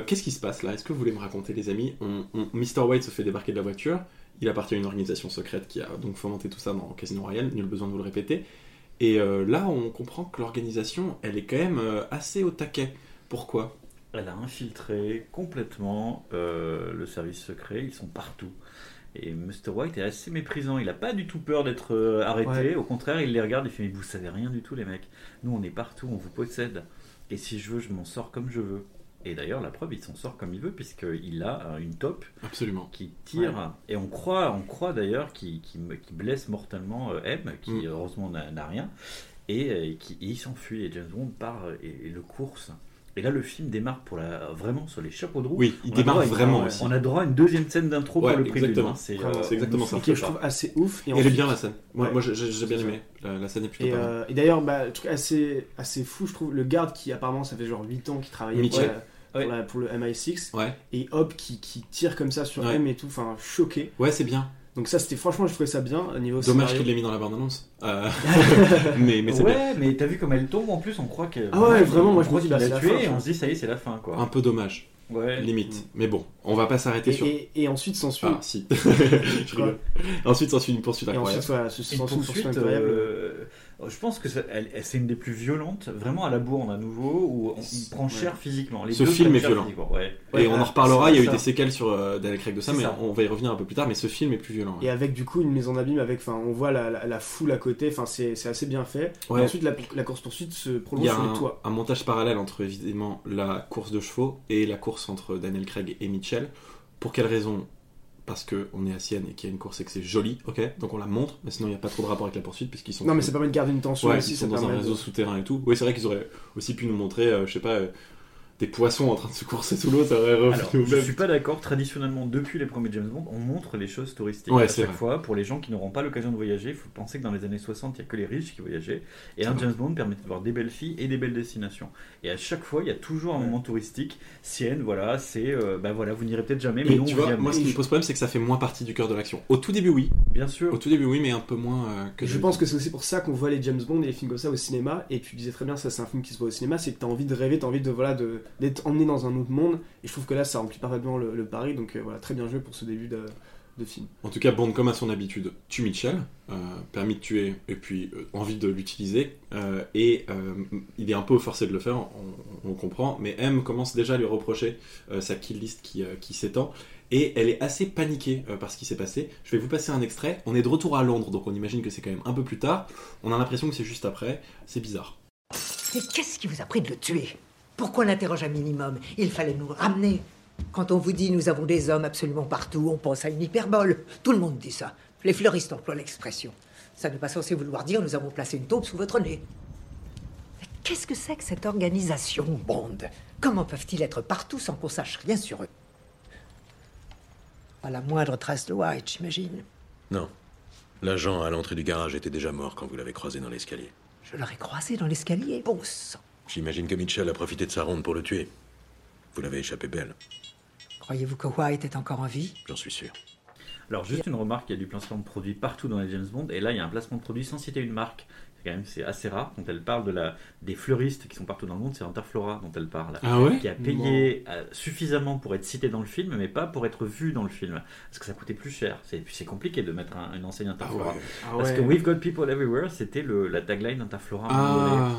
Qu'est-ce qui se passe là? Est-ce que vous voulez me raconter, les amis? On- Mr. White se fait débarquer de la voiture. Il appartient à une organisation secrète qui a donc fomenté tout ça dans Casino Royale. Nul besoin de vous le répéter. Et euh, là, on comprend que l'organisation, elle est quand même euh, assez au taquet. Pourquoi? Elle a infiltré complètement euh, le service secret. Ils sont partout. Et Mr. White est assez méprisant. Il n'a pas du tout peur d'être euh, arrêté. Ouais. Au contraire, il les regarde et fait Mais vous savez rien du tout, les mecs. Nous, on est partout, on vous possède. Et si je veux, je m'en sors comme je veux. Et d'ailleurs, la preuve, il s'en sort comme il veut, puisqu'il a euh, une top Absolument. qui tire. Et on croit, on croit d'ailleurs qu'il qu'il blesse mortellement euh, M, qui Mm. heureusement n'a rien. Et, euh, qui, et il s'enfuit. Et James Bond part et, et le course. Et là, le film démarre pour la, vraiment sur les chapeaux de roue. Oui, il On démarre une- vraiment on- aussi. On a droit à une deuxième scène d'intro Ouais, pour le prélude. exactement. hein. C'est exactement ça. Qui je trouve assez ouf. Et elle est bien la scène. Moi, Ouais. moi j'ai- bien aimé. La, la scène est plutôt Et, euh, et d'ailleurs, bah, le truc assez, assez fou, je trouve, le garde qui apparemment ça fait genre 8 ans qu'il travaillait pour, Mitchell. la- pour, Ouais. la- pour le MI6, Ouais, et hop, qui, qui tire comme ça sur Ouais. M et tout, enfin choqué. ouais c'est bien. Donc ça, c'était franchement, je trouvais ça bien au niveau Dommage qu'il l'ait mis dans la bande-annonce. Euh, mais mais c'est bien. Ouais, mais t'as vu comme elle tombe en plus, on croit que. Ah ouais, vraiment, moi, je me dis, bah, l'a fin, et on se dit, ça y est, c'est la fin quoi. Un peu dommage, Ouais. limite. Mm. Mais bon, on va pas s'arrêter Et, sur. et, et ensuite s'ensuit. Ah, si. Je rigole. Ensuite, une poursuite et incroyable. ensuite, voilà, une poursuite, poursuite incroyable. euh, Je pense que c'est une des plus violentes, vraiment à la bourne à nouveau, où on, prend cher Ouais. physiquement. Les Ce deux film est violent. ouais. et on en reparlera, il y a eu ça. des séquelles sur euh, Daniel Craig de ça, mais ça. on va y revenir un peu plus tard. Mais ce film est plus violent. Et avec du coup une mise en abîme avec, enfin, on voit la, la- la foule à côté, enfin, c'est assez bien fait. Ouais. Et ensuite, la, la course poursuite se prolonge sur un, les toits. un montage parallèle entre évidemment la course de chevaux et la course entre Daniel Craig et Mitchell. Pour quelle raison Parce qu'on est à Sienne et qu'il y a une course et que c'est joli, ok Donc on la montre, mais sinon il n'y a pas trop de rapport avec la poursuite puisqu'ils sont. Non, mais ça permet de garder une tension Ouais, aussi. ils Ça sont dans un de- réseau souterrain et tout. Oui, c'est vrai qu'ils auraient aussi pu nous montrer, euh, je sais pas, euh, des poissons en train de se courser sous l'eau, ça aurait revenu Alors, au je suis pas d'accord. Traditionnellement, depuis les premiers James Bond, on montre les choses touristiques Ouais, à c'est chaque vrai. fois. Pour les gens qui n'auront pas l'occasion de voyager, il faut penser que dans les années 60, il n'y a que les riches qui voyageaient. Et un vrai. James Bond permettait de voir des belles filles et des belles destinations. Et à chaque fois, il y a toujours un moment touristique. Sienne, voilà, c'est, euh, bah voilà, vous n'irez peut-être jamais, mais Et nous, tu on vois, vient. moi ce qui me pose problème, c'est que ça fait moins partie du cœur de l'action. Au tout début, oui. Bien sûr. Au tout début, oui, mais un peu moins euh, que. Je pense que c'est aussi pour ça qu'on voit les James Bond et les films comme ça au cinéma. Et tu disais très bien, ça c'est un film qui se voit au cinéma, c'est que t'as envie de rêver, t'as envie de voilà de- d'être emmené dans un autre monde. Et je trouve que là, ça remplit parfaitement le, le pari. Donc euh, voilà, très bien joué pour ce début de, de film. En tout cas, Bond, comme à son habitude, tue Mitchell, euh, permis de tuer, et puis euh, envie de l'utiliser, euh, et euh, il est un peu forcé de le faire, on, on comprend, mais M commence déjà à lui reprocher euh, sa kill list qui, euh, qui s'étend, et elle est assez paniquée euh, par ce qui s'est passé. Je vais vous passer un extrait, on est de retour à Londres, donc on imagine que c'est quand même un peu plus tard, on a l'impression que c'est juste après, c'est bizarre. Mais qu'est-ce qui vous a pris de le tuer? Pourquoi l'interroge un minimum? Il fallait nous ramener. Quand on vous dit nous avons des hommes absolument partout, on pense à une hyperbole. Tout le monde dit ça. Les fleuristes emploient l'expression. Ça n'est pas censé vouloir dire nous avons placé une taupe sous votre nez. Mais qu'est-ce que c'est que cette organisation Bond? Comment peuvent-ils être partout sans qu'on sache rien sur eux? Pas la moindre trace de White, j'imagine. Non. L'agent à l'entrée du garage était déjà mort quand vous l'avez croisé dans l'escalier. Je l'aurais croisé dans l'escalier. Bon sang. J'imagine que Mitchell a profité de sa ronde pour le tuer. Vous l'avez échappé belle, Croyez-vous que White est encore en vie? J'en suis sûr. Alors, juste une remarque il y a du placement de produits partout dans les James Bond, et là, il y a un placement de produits sans citer une marque. C'est quand même c'est assez rare. Quand elle parle de la, des fleuristes qui sont partout dans le monde, c'est Interflora dont elle parle. Ah ouais qui a payé euh, suffisamment pour être cité dans le film, mais pas pour être vu dans le film. Parce que ça coûtait plus cher. C'est- Et puis c'est compliqué de mettre un- une enseigne Ah Interflora. ouais. Ah Parce que We've Got People Everywhere, c'était le- la tagline donné. Ah,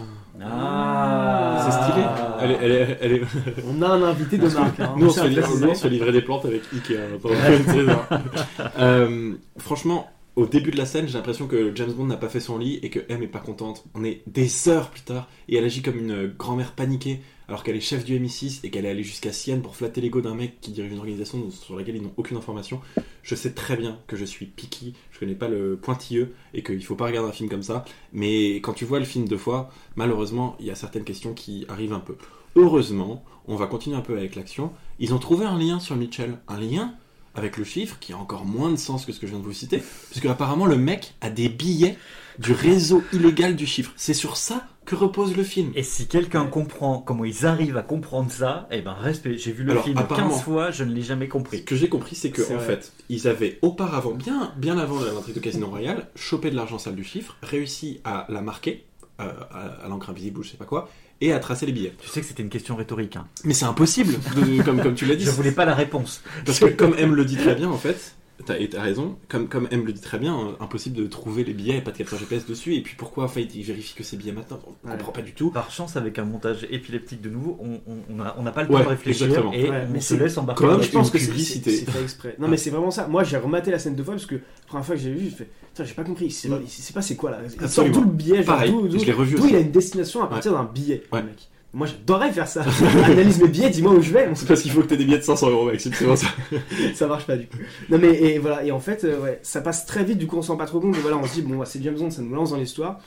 Ah, c'est stylé. Elle est- elle est- elle est- On a un invité de marque. hein. Nous, on se, nous, on fait livrer des plantes avec Ikea. Euh, franchement, au début de la scène, j'ai l'impression que James Bond n'a pas fait son lit et que M est pas contente. On est des heures plus tard et elle agit comme une grand-mère paniquée alors qu'elle est chef du MI6 et qu'elle est allée jusqu'à Sienne pour flatter l'ego d'un mec qui dirige une organisation sur laquelle ils n'ont aucune information. Je sais très bien que je suis picky, je connais pas le pointilleux et qu'il faut pas regarder un film comme ça. Mais quand tu vois le film deux fois, malheureusement, il y a certaines questions qui arrivent un peu. Heureusement, on va continuer un peu avec l'action. Ils ont trouvé un lien sur Mitchell, un lien avec le chiffre qui a encore moins de sens que ce que je viens de vous citer, puisque apparemment le mec a des billets du réseau illégal du chiffre. C'est sur ça que repose le film. Et si quelqu'un comprend comment ils arrivent à comprendre ça, eh ben respect. J'ai vu le Alors, film apparemment- 15 fois, je ne l'ai jamais Ce compris. que j'ai compris, c'est que en vrai. fait, ils avaient auparavant, bien, bien avant l'intrigue de Casino Royale, chopé de l'argent sale du chiffre, réussi à la marquer euh, à, à l'encre invisible ou je sais pas quoi, et à tracer les billets. Tu sais que c'était une question rhétorique. Hein. Mais c'est impossible, de- comme, comme tu l'as dit. Je voulais pas la réponse. Parce que comme M le dit très bien en fait, t'as, et t'as raison, comme, comme M le dit très bien, euh, impossible de trouver les billets et pas de capteur GPS dessus, et puis pourquoi il vérifie que c'est billets maintenant? On Ouais. comprend pas du tout. Par chance, avec un montage épileptique de nouveau, on on- on a- on n'a pas le temps Ouais, de réfléchir exactement. et Ouais, on mais se c'est laisse embarquer. comme dans la je pense que c'est- publicité. c'est c'est fait exprès. Non, mais c'est vraiment ça. Moi, j'ai rematé la scène deux fois parce que la première fois que j'ai vu, j'ai fait Putain, j'ai pas compris. Il sait pas, il sait pas c'est quoi là? Il sort Absolument. d'où le billet genre, Pareil, d'où- d'où- je l'ai revu d'où aussi. il a une destination à partir d'un billet, Ouais. le mec. Moi, j'adorerais faire ça. Analyse mes billets, dis-moi où je vais. On C'est parce qu'il faut que t'aies des billets de 500 euros, mec, c'est ça. ça marche pas du coup. Non mais et voilà et en fait euh, ouais ça passe très vite du coup on s'en pas trop compte et voilà on se dit bon bah, c'est James Bond ça nous lance dans l'histoire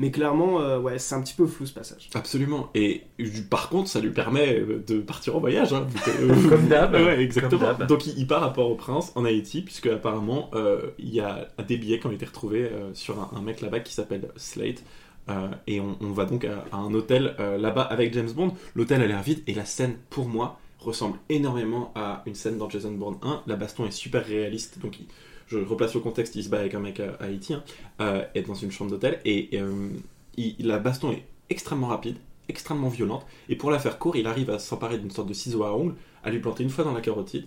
mais clairement euh, ouais c'est un petit peu flou ce passage. Absolument. Et par contre, ça lui permet euh, de partir en voyage. Hein. Euh, Comme d'hab. Ouais, exactement. Comme. Donc il, part à Port-au-Prince, en Haïti, puisque apparemment euh, il y a des billets qui ont été retrouvés euh, sur un, un mec là-bas qui s'appelle Slate. Euh, et on, va donc à, un hôtel euh, là-bas avec James Bond. L'hôtel a l'air vide et la scène, pour moi, ressemble énormément à une scène dans Jason Bourne 1. La baston est super réaliste, donc je replace le contexte, il se bat avec un mec à, Haïti, hein, euh, est dans une chambre d'hôtel, et la baston est extrêmement rapide, extrêmement violente, et pour la faire court, il arrive à s'emparer d'une sorte de ciseau à ongles, à lui planter une fois dans la carotide,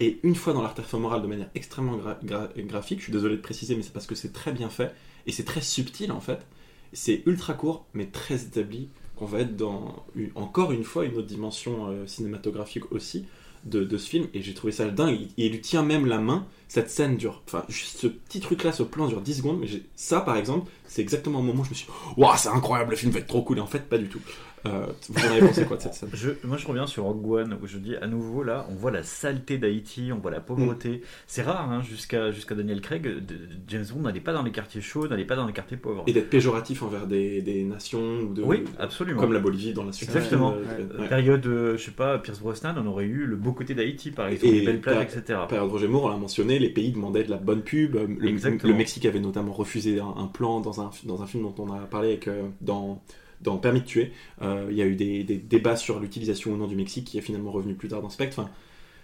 et une fois dans l'artère fémorale de manière extrêmement gra- gra- graphique. Je suis désolé de préciser, mais c'est parce que c'est très bien fait, et c'est très subtil en fait. C'est ultra court, mais très établi. Qu'on va être dans une- encore une fois une autre dimension euh, cinématographique aussi de, ce film. Et j'ai trouvé ça dingue. Il, lui tient même la main. Cette scène dure. Enfin, juste ce petit truc-là, ce plan dure 10 secondes. Mais ça, par exemple, c'est exactement au moment où je me suis dit, Waouh, c'est incroyable, le film va être trop cool. Et en fait, pas du tout. Euh, vous en avez pensé quoi de cette scène Je, moi, je reviens sur Rogue One où je dis à nouveau là, on voit la saleté d'Haïti, on voit la pauvreté. C'est rare, hein, jusqu'à jusqu'à Daniel Craig, de- James Bond n'allait pas dans les quartiers chauds, n'allait pas dans les quartiers pauvres. Et d'être péjoratif envers des, des nations ou de, Oui, absolument. comme la Bolivie dans la suite. Exactement. euh, ouais. Période, euh, je sais pas, Pierce Brosnan, on aurait eu le beau côté d'Haïti, par exemple, Et les belles plages, etc. Période Roger Moore, on l'a mentionné, les pays demandaient de la bonne pub. Le, le Mexique avait notamment refusé un, un plan dans un, dans un film dont on a parlé avec, euh, dans, dans Permis de tuer. Euh, il y a eu des, débats sur l'utilisation ou non du Mexique qui est finalement revenu plus tard dans Spectre.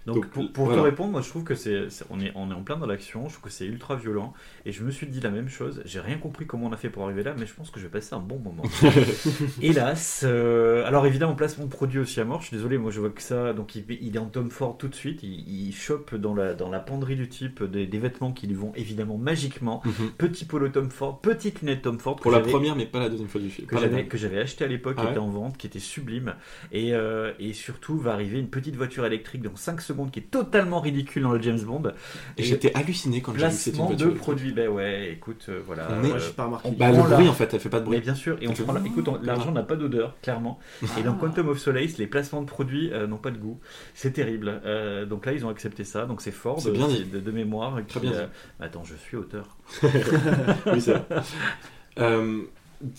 Donc, Donc, pour, pour voilà. te répondre, moi je trouve que c'est, on, est, on est en plein dans l'action, je trouve que c'est ultra violent, et je me suis dit la même chose, j'ai rien compris comment on a fait pour arriver là, mais je pense que je vais passer un bon moment. Hélas, euh, alors évidemment, placement de produit aussi à mort, je suis désolé, moi je vois que ça, donc il, il est en Tom Ford tout de suite, il, il chope dans la, dans la penderie du type des, des vêtements qui lui vont évidemment magiquement, petit polo Tom Ford, petite lunette Tom Ford, pour la première, mais pas la deuxième fois du film. que j'avais dernière. que j'avais acheté à l'époque, Ah qui ouais. était en vente, qui était sublime, et, euh, et surtout va arriver une petite voiture électrique dans 5 secondes qui est totalement ridicule dans le James Bond. Et j'étais halluciné quand j'ai vu voiture. de produits, ben ouais, écoute, euh, voilà. On est- euh, j'ai pas remarqué. on Bah, le bruit, en fait, elle fait pas de bruit. mais bien sûr, et on prend la- écoute, l'argent n'a pas d'odeur, clairement. Et dans Quantum of Solace, les placements de produits euh, n'ont pas de goût. C'est terrible. Euh, donc là, ils ont accepté ça. Donc c'est fort C'est de, bien dit. de, de mémoire. Très qui, bien euh, Attends, je suis auteur. oui, c'est vrai. Euh,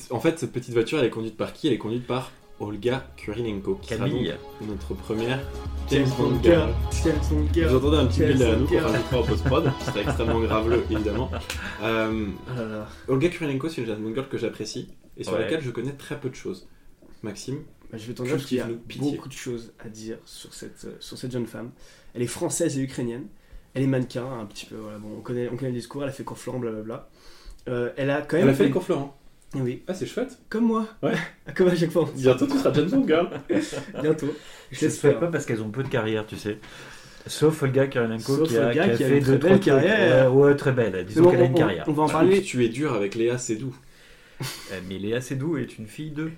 en fait, cette petite voiture, elle est conduite par qui? Elle est conduite par Olga Kurilenko, qui sera donc notre première James Bond girl. James Bond girl. Vous entendez un petit James bill derrière nous Bond qu'on rajoutera en post-prod, sera extrêmement graveleux, évidemment. Euh, là. Olga Kurilenko, c'est une jeune girl que j'apprécie et sur Ouais. laquelle je connais très peu de choses. Maxime Bah, je vais t'en dire qu'il y a pitié. beaucoup de choses à dire sur cette, euh, sur cette jeune femme. Elle est française et ukrainienne. Elle est mannequin, un petit peu. Voilà, bon, on, connaît, on connaît le discours. Elle a fait cours Florent, blablabla. Euh, elle a quand même. Elle a fait les cours Florent. Oui, Ah, c'est chouette. comme moi. Ouais. Comme à chaque fois. Bientôt, tu seras James Bond girl. Bientôt. Je ne sais pas parce qu'elles ont peu de carrière, tu sais. Sauf Olga Karenenko Sauf qui a, Olga qui a qui a fait deux, trois trucs. carrière. Ouais, ouais, très belle. Disons qu'elle a une on- carrière. on va en parler. tu es dur avec Léa Seydoux. Euh, Mais Léa Seydoux est une fille d'eux.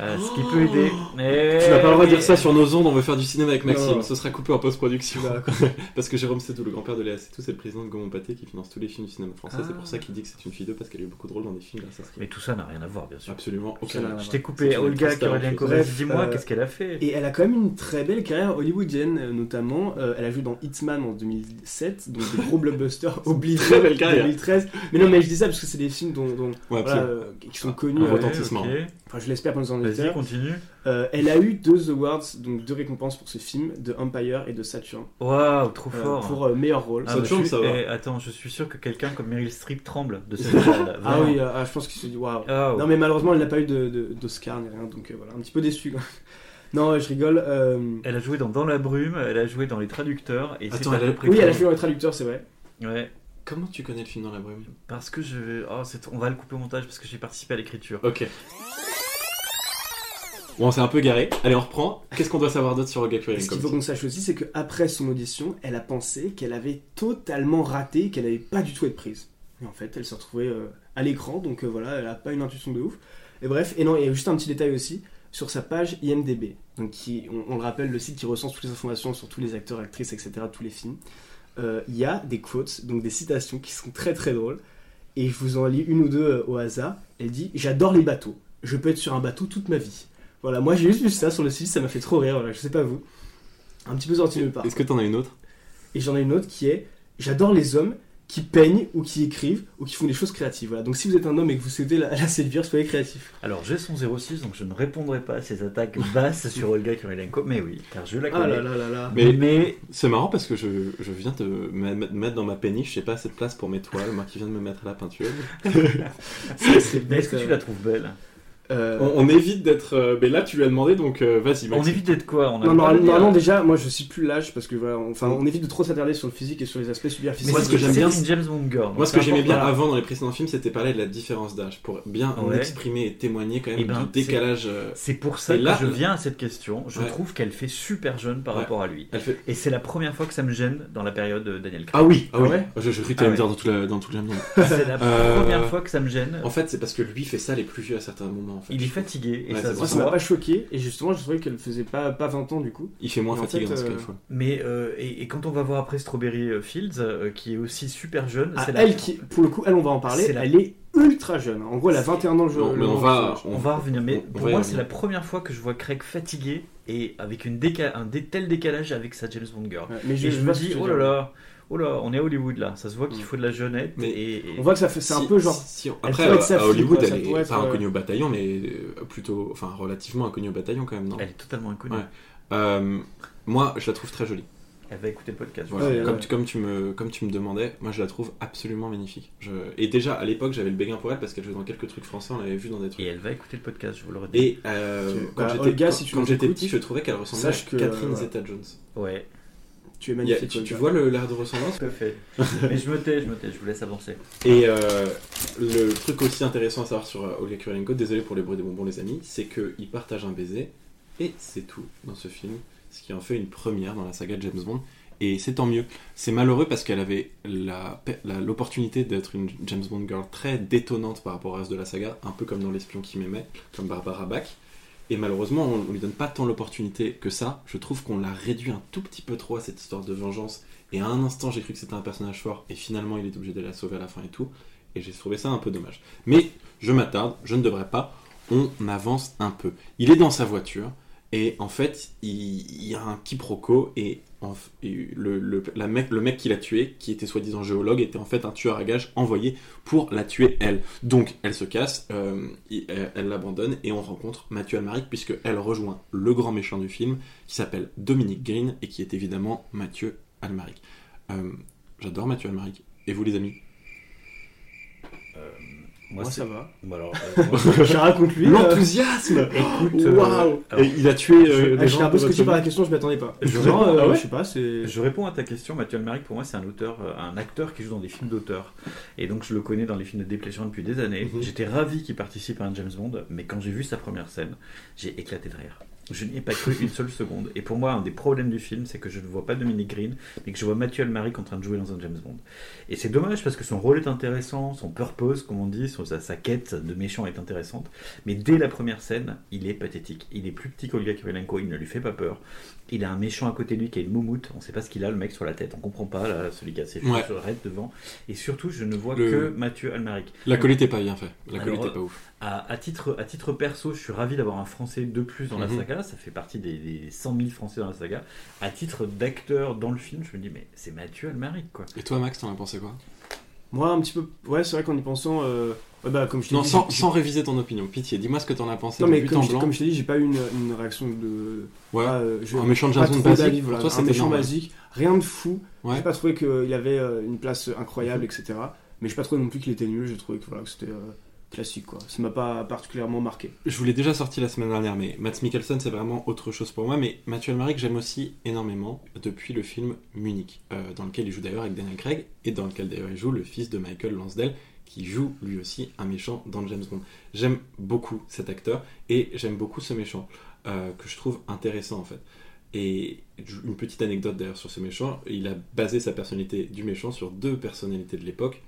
Euh, ce qui peut aider. Mais... Tu n'as pas le droit de dire ça sur nos ondes, on veut faire du cinéma avec Maxime. Non. Ce sera coupé en post-production. Bah, parce que Jérôme Sédou, le grand-père de Léa Seydoux, c'est le président de Gaumont Pathé qui finance tous les films du cinéma français. Ah. C'est pour ça qu'il dit que c'est une fille d'eux parce qu'elle a eu beaucoup de rôles dans des films grâce à ça. Mais tout ça n'a rien à voir, bien sûr. Absolument aucun. à Je t'ai coupé. Olga grosse star, Karenenko, en fait. vas-y, dis-moi, Euh, qu'est-ce qu'elle a fait? Et elle a quand même une très belle carrière hollywoodienne, euh, notamment. Euh, elle a joué dans Hitman en 2007, donc des gros blockbusters obligés très belle carrière. 2013. Mais non, mais je dis ça parce que c'est des films dont, dont- Ouais, voilà, euh, qui sont connus. Retentissement. enfin, je l'espère pour nos Vas-y, continue. Euh, elle a eu deux awards, donc deux récompenses pour ce film, de Empire et de Saturn, Waouh, trop euh, fort. pour euh, meilleur rôle. Ah, bah, suis- ça va. eh, attends, je suis sûr que quelqu'un comme Meryl Streep tremble de cette là Ah oui, euh, ah, je pense qu'il se dit waouh. Ah, ouais. Non, mais malheureusement, elle n'a pas eu de- de- d'Oscar ni rien, donc euh, voilà, un petit peu déçu. quoi. non, je rigole. euh, Elle a joué dans Dans la brume, elle a joué dans Les Traducteurs. Et Attends, elle a- Oui, elle a joué dans les traducteurs, c'est vrai. Ouais, Comment tu connais le film dans la brume? Parce que je. Oh, on va le couper au montage parce que j'ai participé à l'écriture. Ok. Bon, c'est un peu garé. Allez, on reprend. Qu'est-ce qu'on doit savoir d'autre sur Olga ce qu'il faut qu'on sache aussi, c'est qu'après son audition, elle a pensé qu'elle avait totalement raté, qu'elle n'allait pas du tout être prise. Et en fait, elle s'est retrouvée euh, à l'écran, donc euh, voilà, elle n'a pas une intuition de ouf. Et bref, et non, et juste un petit détail aussi, sur sa page IMDB, donc qui, on, on le rappelle, le site qui recense toutes les informations sur tous les acteurs, actrices, etc., tous les films, euh, il y a des quotes, donc des citations qui sont très très drôles. Et je vous en lis une ou deux au hasard. Elle dit J'adore les bateaux. Je peux être sur un bateau toute ma vie. Voilà, moi j'ai juste vu ça sur le site, ça m'a fait trop rire. Voilà, je sais pas vous. Un petit peu sorti nulle part. Est-ce que t'en as une autre? Et j'en ai une autre qui est J'adore les hommes qui peignent ou qui écrivent ou qui font des choses créatives. Voilà. Donc si vous êtes un homme et que vous souhaitez la, la séduire, soyez créatif. Alors, j'ai son 06, donc je ne répondrai pas à ces attaques basses sur Olga Kurilenko. Mais oui, car je la connais. Ah là là là là. Mais- mais C'est marrant parce que je, je viens de me me mettre dans ma péniche, j'ai pas assez de place pour mes toiles, moi qui viens de me mettre à la peinture. C'est est-ce que tu la trouves belle? Euh, On, on évite d'être. euh, mais là, tu lui as demandé, donc euh, vas-y, On évite d'être quoi On a Non, normalement, déjà, moi je suis plus l'âge parce que voilà, on- enfin, on évite de trop s'attarder sur le physique et sur les aspects superficiels. Moi, c'est ce que j'aime bien, James Bond girl. Moi, ce que j'aimais bien avant dans les précédents films, c'était parler de la différence d'âge pour bien Ouais. exprimer et témoigner quand même Eh ben, du décalage. euh, C'est pour ça Et là- que je viens à cette question. Je Ouais. trouve qu'elle fait super jeune par Ouais. rapport à lui. Elle fait. Et c'est la première fois que ça me gêne dans la période de Daniel Craig. Ah oui, ah oui. Je, je croyais que Ah t'allais me dire dans tout, le monde. C'est la première fois que ça me gêne. En fait, c'est parce que lui fait ça les plus vieux à certains moments. En fait, Il est je fatigué et Ouais, ça ça. ça m'a pas choqué et justement, je trouvais qu'elle faisait pas, pas 20 ans du coup. Il fait moins Et en fatigué fait, dans ce cas, euh. Mais euh, et, et quand on va voir après Strawberry Fields, euh, qui est aussi super jeune, Ah, c'est la- elle qui, pour le coup, elle, on va en parler, la- elle est ultra jeune. En gros, elle a 21 ans le jour. Non, mais on moment va. On en revenir, mais on- pour moi, c'est la première fois que je vois Craig fatigué et avec une déca- un dé- tel décalage avec sa James Bond girl. Ouais, mais Et je, me dis, oh là là, oh là, on est à Hollywood là. Ça se voit qu'il Mm. faut de la jeunette. Mais et, et- On voit que ça fait, c'est un peu genre. si- si- elle après, à, Hollywood, quoi, elle est pas être, euh, inconnue au bataillon, mais euh, plutôt. Enfin, relativement inconnue au bataillon quand même, non? Elle est totalement inconnue. Ouais. Euh, Moi, je la trouve très jolie. Elle va écouter le podcast. je Voilà. Ouais, comme, ouais. Tu, comme, tu me, comme tu me demandais, moi je la trouve absolument magnifique. Je... Et déjà à l'époque j'avais le béguin pour elle parce qu'elle jouait dans quelques trucs français, on l'avait vu dans des Et trucs. elle va écouter le podcast, je vous le redis. Et euh, Tu- quand bah, j'étais Olga, quand- si tu quand nous j'étais écoutes, petit, je trouvais qu'elle ressemblait à que, Catherine euh, Zeta-Jones. Ouais, Tu es magnifique. tu, vois l'air de ressemblance tout à fait. Mais je me tais, je me tais, je vous laisse avancer. Et euh, le truc aussi intéressant à savoir sur euh, Olga Kurylenko, désolé pour les bruits des bonbons les amis, c'est qu'ils partagent un baiser et c'est tout dans ce film, ce qui en fait une première dans la saga de James Bond. Et c'est tant mieux. C'est malheureux parce qu'elle avait la- la- l'opportunité d'être une James Bond girl très détonnante par rapport au reste de la saga, un peu comme dans L'espion qui m'aimait, comme Barbara Bach. Et malheureusement, on, on lui donne pas tant l'opportunité que ça. Je trouve qu'on l'a réduit un tout petit peu trop à cette histoire de vengeance. Et à un instant, j'ai cru que c'était un personnage fort, et finalement, il est obligé de la sauver à la fin et tout. Et j'ai trouvé ça un peu dommage. Mais je m'attarde, je ne devrais pas. On avance un peu. Il est dans sa voiture, et en fait, il, y a un quiproquo, et, le, mec, qui l'a tué, qui était soi-disant géologue, était en fait un tueur à gages envoyé pour la tuer elle. Donc elle se casse, euh, elle elle l'abandonne, et on rencontre Mathieu Almaric, puisque elle rejoint le grand méchant du film, qui s'appelle Dominique Green, et qui est évidemment Mathieu Almaric. Euh, J'adore Mathieu Almaric. Et vous les amis Moi, ça va. Bon, alors, euh, moi, Je raconte lui. euh, L'enthousiasme écoute, euh, Waouh alors, Et Il a tué Je euh, ah, des j'étais gens un peu votre scotché par la question, je m'y attendais pas. Je- euh, Ah ouais je sais pas. Je réponds à ta question. Mathieu Almaric, pour moi, c'est un auteur, euh, un acteur qui joue dans des films d'auteur. Et donc, je le connais dans les films de Desplechin depuis des années. Mhm. J'étais ravi qu'il participe à un James Bond, mais quand j'ai vu sa première scène, j'ai éclaté de rire. Je n'y ai pas cru une seule seconde. Et pour moi, un des problèmes du film, c'est que je ne vois pas Dominique Green, mais que je vois Mathieu Almaric en train de jouer dans un James Bond. Et c'est dommage parce que son rôle est intéressant, son purpose, comme on dit, son- sa, sa quête de méchant est intéressante. Mais dès la première scène, il est pathétique. Il est plus petit qu'Olga Kurylenko, il ne lui fait pas peur. Il a un méchant à côté de lui qui a une moumoute. On sait pas ce qu'il a, le mec sur la tête. On comprend pas, là, celui qui a ses cheveux Ouais. devant. Et surtout, je ne vois Le- que Mathieu Almaric. La colite est pas bien faite. La colite est pas ouf. À, à titre, à titre perso, je suis ravi d'avoir un Français de plus dans la Mhm. Saga. Ça fait partie des, des 100 000 Français dans la saga. À titre d'acteur dans le film, je me dis, mais c'est Mathieu Almaric, quoi. Et toi, Max, t'en as pensé quoi? Moi, un petit peu. Ouais, c'est vrai qu'en y pensant. euh, ouais, bah, comme je t'ai Non, dit, sans, réviser ton opinion. Pitié, dis-moi ce que t'en as pensé. Non, de mais comme en je, blanc. comme je t'ai dit, j'ai pas eu une, une réaction de. Ouais. Ah, euh, je- Un méchant de Bond trop basique. voilà. toi, un méchant basique, rien de fou. Ouais. J'ai pas trouvé qu'il avait euh, une place incroyable, etc. Mais j'ai pas trouvé non plus qu'il était nul. J'ai trouvé que, voilà, que c'était euh, classique, quoi. Ça m'a pas particulièrement marqué. Je vous l'ai déjà sorti la semaine dernière, mais Matt Mikkelsen, c'est vraiment autre chose pour moi. Mais Mathieu Almaric, j'aime aussi énormément depuis le film Munich, euh, dans lequel il joue d'ailleurs avec Daniel Craig, et dans lequel d'ailleurs il joue le fils de Michael Lansdale, qui joue lui aussi un méchant dans James Bond. J'aime beaucoup cet acteur, et j'aime beaucoup ce méchant, euh, que je trouve intéressant en fait. Et une petite anecdote d'ailleurs sur ce méchant, il a basé sa personnalité du méchant sur deux personnalités de l'époque,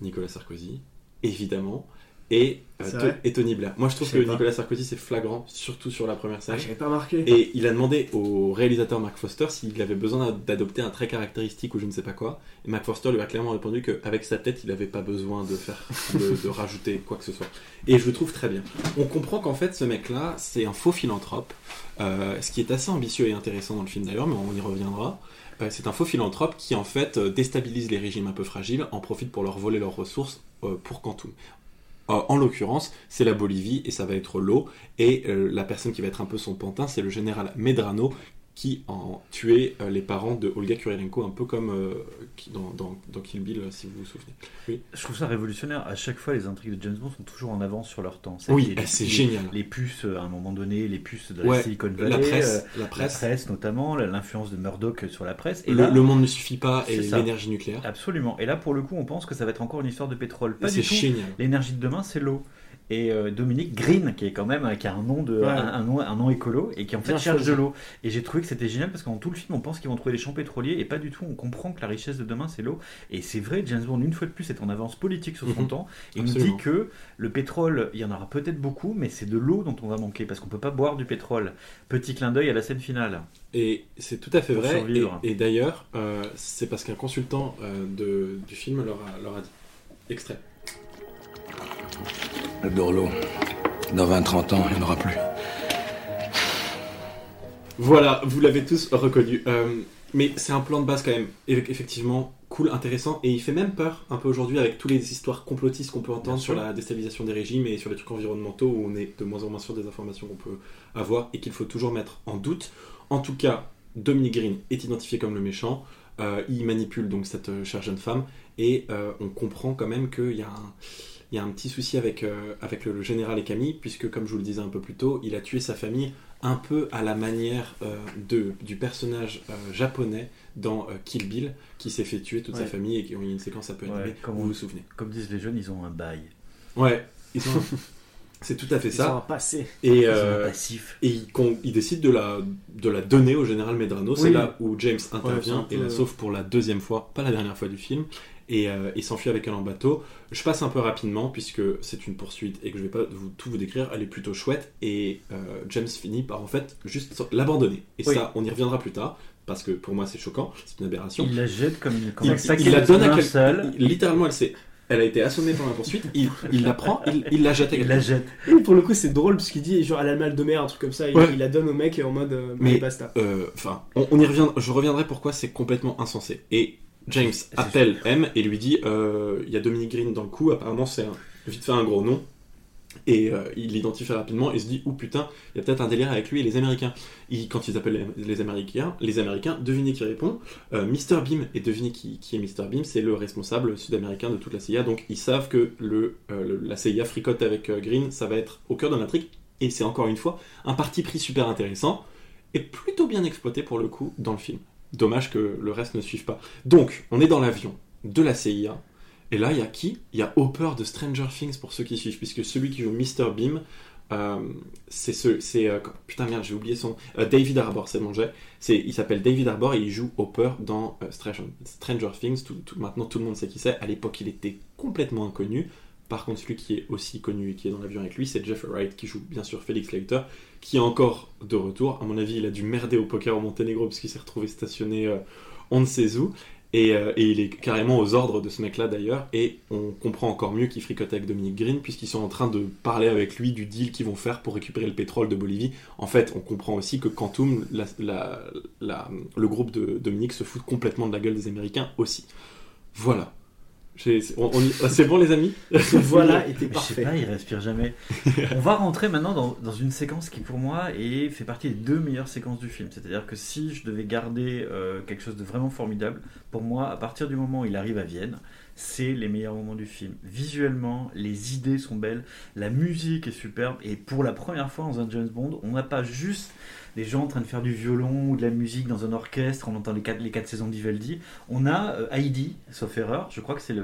Nicolas Sarkozy, évidemment, et, euh, et Tony Blair. Moi je trouve Je que pas. Nicolas Sarkozy c'est flagrant, surtout sur la première scène. Ah, j'avais pas marqué. Et il a demandé au réalisateur Mark Foster s'il avait besoin d'adopter un trait caractéristique ou je ne sais pas quoi. Et Mark Foster lui a clairement répondu qu'avec sa tête, il n'avait pas besoin de faire, de, de rajouter quoi que ce soit. Et je le trouve très bien. On comprend qu'en fait, ce mec-là, c'est un faux philanthrope, euh, ce qui est assez ambitieux et intéressant dans le film d'ailleurs, mais on y reviendra. Euh, c'est un faux philanthrope qui en fait déstabilise les régimes un peu fragiles, en profite pour leur voler leurs ressources euh, pour Quantum. Euh, en l'occurrence, c'est la Bolivie et ça va être l'eau. Et euh, la personne qui va être un peu son pantin, c'est le général Medrano, qui ont tué euh, les parents de Olga Kurylenko, un peu comme euh, qui- dans, dans, dans Kill Bill, si vous vous souvenez. Je trouve ça révolutionnaire. À chaque fois, les intrigues de James Bond sont toujours en avance sur leur temps. Oui, eh, c'est génial. Les puces, euh, à un moment donné, les puces de la Ouais, Silicon Valley, la presse, euh, la la presse. notamment, l'influence de Murdoch sur la presse. Et le, là, le monde ne suffit pas et l'énergie nucléaire. absolument. Et là, pour le coup, on pense que ça va être encore une histoire de pétrole. Pas C'est du tout. génial. L'énergie de demain, c'est l'eau. Et euh, Dominique Green, qui est quand même qui a un nom de Ouais. un, un nom, un nom écolo et qui en fait Bien cherche de l'eau. Et j'ai trouvé que c'était génial parce que dans tout le film, on pense qu'ils vont trouver des champs pétroliers et pas du tout. On comprend que la richesse de demain, c'est l'eau. Et c'est vrai, James Bond une fois de plus est en avance politique sur son Mhm. temps. Et il nous Absolument. dit que le pétrole, il y en aura peut-être beaucoup, mais c'est de l'eau dont on va manquer parce qu'on peut pas boire du pétrole. Petit clin d'œil à la scène finale. Et c'est tout à fait vrai. Et, d'ailleurs, euh, c'est parce qu'un consultant euh, de- du film leur a, leur a dit. Extrait. Le Dorlo. Dans 20-30 ans, il n'y en aura plus. Voilà, vous l'avez tous reconnu. Euh, mais c'est un plan de base quand même, eff- effectivement, cool, intéressant, et il fait même peur un peu aujourd'hui avec toutes les histoires complotistes qu'on peut entendre sur la déstabilisation des régimes et sur les trucs environnementaux où on est de moins en moins sûr des informations qu'on peut avoir et qu'il faut toujours mettre en doute. En tout cas, Dominic Green est identifié comme le méchant, euh, il manipule donc cette euh, chère jeune femme, et euh, on comprend quand même qu'il y a un... Il y a un petit souci avec, euh, avec le, le général et Camille, puisque comme je vous le disais un peu plus tôt, il a tué sa famille un peu à la manière euh, de, du personnage euh, japonais dans Kill Bill, qui s'est fait tuer toute sa famille et qui ont eu une séquence un peu Ouais, animée. comme vous vous souvenez Comme disent les jeunes, ils ont un bail. Ouais, ils c'est tout à fait Ils ont un ça. passé. Et, Ils ont un passif. et il, il décide de la, de la donner au général Medrano. C'est là où James intervient et la sauve pour la deuxième fois, pas la dernière fois du film, et, euh, et s'enfuit avec elle en bateau. Je passe un peu rapidement puisque c'est une poursuite et que je vais pas vous- tout vous décrire. Elle est plutôt chouette et euh, James finit par en fait juste l'abandonner. Et Oui. ça, on y reviendra plus tard parce que pour moi c'est choquant, c'est une aberration. Il la jette comme une comme Il, un sac il la de donne à quelqu'un. Littéralement, elle s'est. Elle a été assommée pendant la poursuite, il, il la prend, il, il la jette à Il la jette. Et pour le coup, c'est drôle parce qu'il dit genre elle a le mal de mer, un truc comme ça, et Ouais. il la donne au mec en mode euh, Mais- basta. Euh, Enfin, on, on y revient. Je reviendrai pourquoi c'est complètement insensé. Et James appelle M et lui dit euh, il y a Dominic Green dans le coup. Apparemment, c'est un, vite fait un gros nom. Et euh, il l'identifie rapidement et se dit, ou putain, il y a peut-être un délire avec lui et les Américains. Il- quand ils appellent les, les Américains, les Américains, devinez qui répond euh, Mr. Beam. Et devinez qui, qui est Mr. Beam C'est le responsable sud-américain de toute la CIA. Donc ils savent que le, euh, le- la CIA fricote avec Green, ça va être au cœur de l'intrigue. Et c'est encore une fois un parti pris super intéressant et plutôt bien exploité pour le coup dans le film. Dommage que le reste ne suive pas. Donc, on est dans l'avion de la CIA. Et là, il y a qui? Il y a Hopper de Stranger Things pour ceux qui suivent, puisque celui qui joue Mr. Beam, euh, c'est ce, c'est euh, putain merde, j'ai oublié son euh, David Harbour, c'est mon jet. C'est, il s'appelle David Harbour et il joue Hopper dans euh, Stranger, Stranger Things. Tout, maintenant, tout le monde sait qui c'est. À l'époque, il était complètement inconnu. Par contre, celui qui est aussi connu et qui est dans l'avion avec lui, c'est Jeffrey Wright, qui joue bien sûr Felix Leiter, qui est encore de retour. À mon avis, il a dû merder au poker au Monténégro parce qu'il s'est retrouvé stationné euh, on ne sait où. Et, euh, et il est carrément aux ordres de ce mec-là d'ailleurs. Et on comprend encore mieux qu'il fricote avec Dominic Green, puisqu'ils sont en train de parler avec lui du deal qu'ils vont faire pour récupérer le pétrole de Bolivie. En fait, on comprend aussi que Quantum, le groupe de Dominique, se fout complètement de la gueule des Américains aussi. Voilà. J'ai- c'est- bon les amis Ce voilà était Je sais parfait. pas, il respire jamais. On va rentrer maintenant dans, dans une séquence qui pour moi est, fait partie des deux meilleures séquences du film. C'est-à-dire que si je devais garder euh, quelque chose de vraiment formidable, pour moi, à partir du moment où il arrive à Vienne, c'est les meilleurs moments du film. Visuellement, les idées sont belles, la musique est superbe, et pour la première fois dans un James Bond, on n'a pas juste des gens en train de faire du violon ou de la musique dans un orchestre, on entend les quatre, les quatre saisons d'Ivaldi. On a euh, Heidi, sauf erreur, je crois que c'est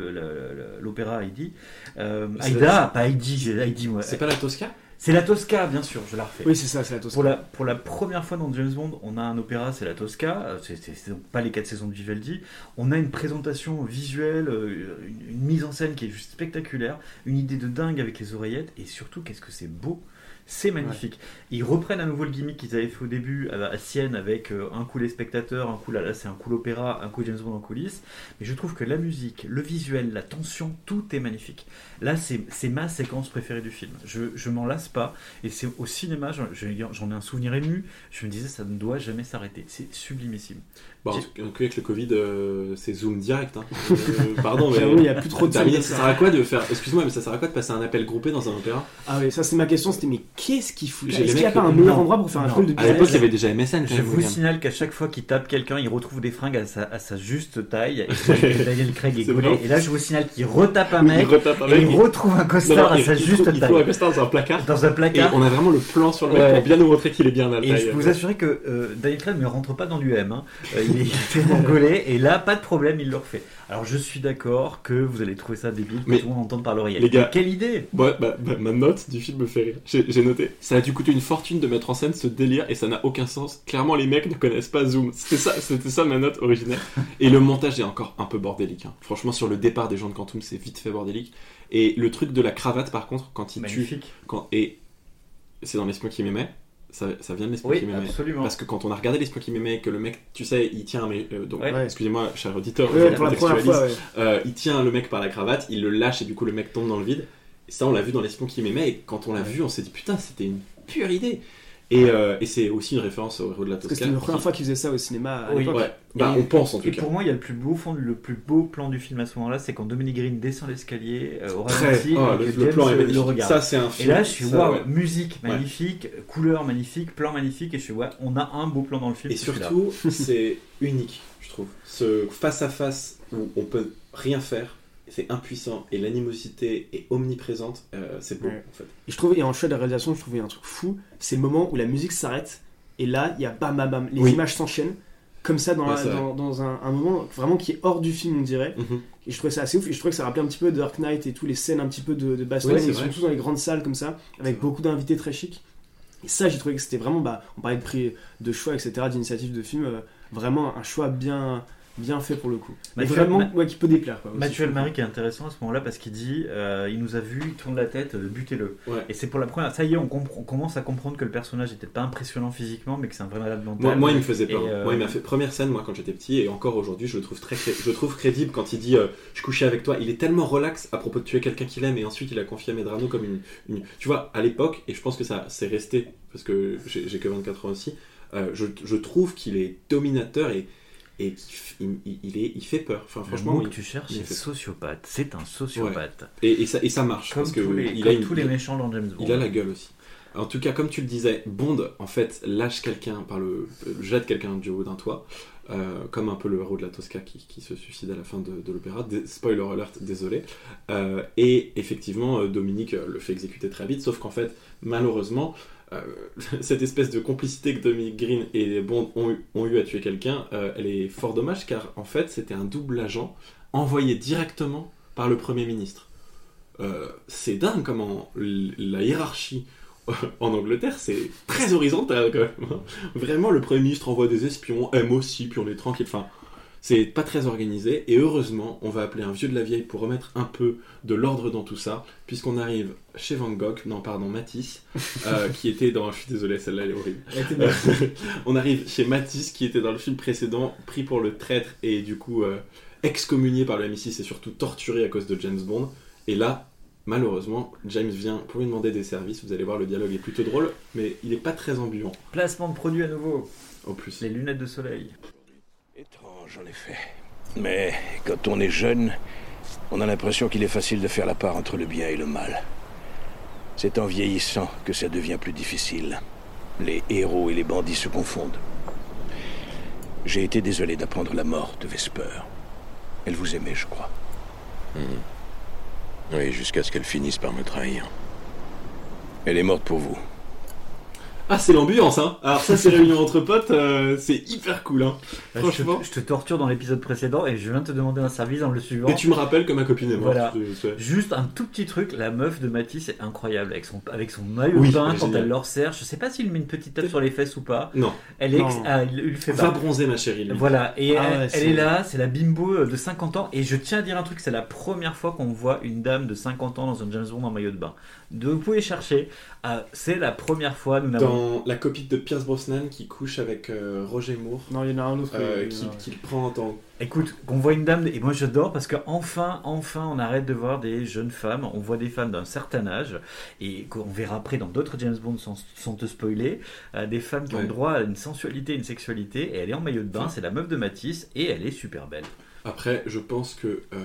l'opéra Heidi. Euh, Aïda, pas Heidi, Heidi moi. C'est pas la Tosca? C'est la Tosca, bien sûr, je la refais. Oui, c'est ça, c'est la Tosca. Pour la, pour la première fois dans James Bond, on a un opéra, c'est la Tosca, euh, c'est donc pas les quatre saisons de Vivaldi. On a une présentation visuelle, euh, une, une mise en scène qui est juste spectaculaire, une idée de dingue avec les oreillettes, et surtout, qu'est-ce que c'est beau c'est magnifique. Ils reprennent à nouveau le gimmick qu'ils avaient fait au début à, Sienne avec euh, un coup les spectateurs, un coup là, c'est un coup l'opéra, un coup James Bond en coulisses. Mais je trouve que la musique, le visuel, la tension, tout est magnifique. Là, c'est ma séquence préférée du film. Je, je m'en lasse pas. Et c'est au cinéma, j'en ai un souvenir ému. Je me disais, ça ne doit jamais s'arrêter. C'est sublimissime. Bon, en tout cas, avec le Covid, euh, c'est Zoom direct. hein. Euh, pardon, mais. Il y a plus trop de Terminé, ça sert à quoi de faire. Excuse-moi, mais ça sert à quoi de passer un appel groupé dans un opéra? Ah oui, ça c'est ma question, c'était mais qu'est-ce qu'il fout? Est-ce qu'il n'y a pas un le- meilleur non, endroit pour faire un call de À l'époque, il y avait déjà MSN. Je vous signale qu'à chaque fois qu'il tape quelqu'un, il retrouve des fringues à sa, à sa juste taille. Et Daniel Craig est. Et là, je vous signale qu'il retape un Il mec retape un et mec, il retrouve un costard non, à sa juste trouve- il trouve un taille. costard dans un placard. Dans un Et placard. on a vraiment le plan sur le mec pour bien nous montrer qu'il est bien là. Et je peux vous assurer que euh, Daniel Craig ne rentre pas dans du M. hein. Il est tellement gaulé et là, pas de problème, il le refait. Alors je suis d'accord que vous allez trouver ça débile que Mais- tout le monde entende par l'oreille. Les gars- Mais Quelle idée? Ouais, bah, bah, ma note du film me fait rire. J'ai noté. Ça a dû coûter une fortune de mettre en scène ce délire et ça n'a aucun sens. Clairement, les mecs ne connaissent pas Zoom. C'était ça, c'était ça ma note originelle. Et le montage est encore un peu bordélique. hein. Franchement, sur le départ des gens de Quantum, c'est vite fait bordélique. Et le truc de la cravate, par contre, quand il tue, Magnifique. quand et c'est dans l'espion qui m'aimait. Ça, ça vient de Oui, qui m'aimait. Parce que quand on a regardé l'espion qui m'aimait, que le mec, tu sais, il tient, mais euh, donc, Ouais. Excusez-moi, cher auditeur, Ouais, je pour la première contextualise. fois, ouais. Euh, il tient le mec par la cravate, il le lâche et du coup le mec tombe dans le vide. Et ça, on l'a vu dans l'espion qui m'aimait. Et quand on l'a vu, on s'est dit putain, c'était une pure idée. Et, euh, et c'est aussi une référence au héros de la Parce que Tosca. c'était la première qui- fois qu'ils faisaient ça au cinéma à Oui. l'époque. Ouais, bah, Et- on pense en tout Et cas. pour moi, il y a le plus beau fond, le plus beau plan du film à ce moment-là, c'est quand Dominique Green descend l'escalier euh, au Très. ralenti Oh, et le, que le plan est le magnifique. regarde. Ça, c'est un Et film. là, je suis ça, waouh, ouais. musique magnifique, couleur magnifique, plan magnifique, et je suis ouais, on a un beau plan dans le film. Et c'est surtout, c'est unique, je trouve. Ce face à face où on peut rien faire, c'est impuissant et l'animosité est omniprésente, euh, c'est beau Ouais. en fait. Et je trouvais, et en choix de la réalisation, je trouvais un truc fou, c'est le moment où la musique s'arrête, et là, il y a bam bam bam, les Oui. images s'enchaînent, comme ça, dans, Ouais, la- c'est vrai. dans, dans un, un moment vraiment qui est hors du film, on dirait. Mhm. Et je trouvais ça assez ouf, et je trouvais que ça rappelait un petit peu Dark Knight et tous les scènes un petit peu de, de baston, Ouais, sont tous dans les grandes salles comme ça, avec beaucoup d'invités très chics. Et ça, j'ai trouvé que c'était vraiment, bah, on parlait de prix de choix, etc., d'initiative de film, euh, vraiment un choix bien, bien fait pour le coup. Mais vraiment, Ma- ouais, qui peut déplaire. Quoi, Mathieu trouve. Almari qui est intéressant à ce moment-là parce qu'il dit euh, il nous a vu, il tourne la tête, euh, butez-le. Ouais. Et c'est pour la première. Ça y est, on, commence à comprendre que le personnage n'était pas impressionnant physiquement, mais que c'est un vrai malade mental. Moi, moi, il me faisait peur. Euh, Moi, il m'a fait première scène, moi, quand j'étais petit, et encore aujourd'hui, je le trouve très, je le trouve crédible quand il dit je couchais avec toi. Il est tellement relax à propos de tuer quelqu'un qu'il aime, et ensuite il a confié à Medrano comme une, une- tu vois, à l'époque, et je pense que ça, c'est resté parce que j'ai que 24 ans aussi. je, je trouve qu'il est dominateur et et il, est, il fait peur. Enfin, Le franchement, mot il- que tu cherches, c'est sociopathe. C'est un sociopathe. et, et ça, et ça marche Comme, parce que tous les, il comme a une- tous les méchants dans James Bond. il a la gueule aussi. En tout cas, comme tu le disais, Bond, en fait, lâche quelqu'un par le. jette quelqu'un du haut d'un toit, euh, comme un peu le héros de la Tosca qui, qui se suicide à la fin de, de l'opéra. Spoiler alert, désolé. Euh, et effectivement, euh, Dominique le fait exécuter très vite, sauf qu'en fait, malheureusement, cette espèce de complicité que Dominique Green et Bond ont eu, eu à tuer quelqu'un, euh, elle est fort dommage car en fait, c'était un double agent envoyé directement par le Premier ministre. Euh, c'est dingue comment la hiérarchie en Angleterre, c'est très horizontal quand même. Vraiment, le Premier ministre envoie des espions, aime aussi, puis on est tranquille. C'est pas très organisé. Et heureusement, on va appeler un vieux de la vieille pour remettre un peu de l'ordre dans tout ça, puisqu'on arrive chez Van Gogh, non, pardon, Matisse, euh, qui était dans. Je suis désolé, celle-là, elle est horrible. On arrive chez Matisse, qui était dans le film précédent, pris pour le traître et du coup euh, excommunié par le MI6 et surtout torturé à cause de James Bond. Et là, malheureusement, James vient pour lui demander des services. Vous allez voir, le dialogue est plutôt drôle, mais il n'est pas très ambulant, Placement de produit à nouveau. en plus. Les lunettes de soleil. Étrange, en effet. Mais quand on est jeune, on a l'impression qu'il est facile de faire la part entre le bien et le mal. C'est en vieillissant que ça devient plus difficile. Les héros et les bandits se confondent. J'ai été désolé d'apprendre la mort de Vesper. Elle vous aimait, je crois. Oui, jusqu'à ce qu'elle finisse par me trahir. Elle est morte pour vous. Ah, c'est l'ambiance, hein Alors ça, c'est réunion entre potes, euh, c'est hyper cool, hein Là, Franchement. Je te, je te torture dans l'épisode précédent et je viens de te demander un service dans le suivant. Et tu me rappelles que ma copine est morte. Voilà. je- je- Juste un tout petit truc, la meuf de Matisse est incroyable avec son, avec son maillot Oui, de bain quand elle leur sert. Je sais pas s'il met une petite tape sur les fesses ou pas. Non, Elle est Non. ah, il, il lui fait va pas. bronzer, ma chérie. lui. Voilà, et Ah elle, ouais, elle c'est- est là, c'est la bimbo de 50 ans, et je tiens à dire un truc, c'est la première fois qu'on voit une dame de 50 ans dans un James Bond en maillot de bain. De, vous pouvez chercher, Ah, c'est la première fois, nous n'avons... Dans la copie de Pierce Brosnan qui couche avec euh, Roger Moore, Non, il y en a un autre. euh, il y en a qui, un. qui le prend en tant Écoute, qu'on voit une dame, et moi j'adore parce que enfin, enfin, on arrête de voir des jeunes femmes, on voit des femmes d'un certain âge, et qu'on verra après dans d'autres James Bond sans, sans te spoiler, euh, des femmes qui ont Ouais. droit à une sensualité, une sexualité, et elle est en maillot de bain, Ouais. c'est la meuf de Matisse, et elle est super belle. Après, je pense que euh,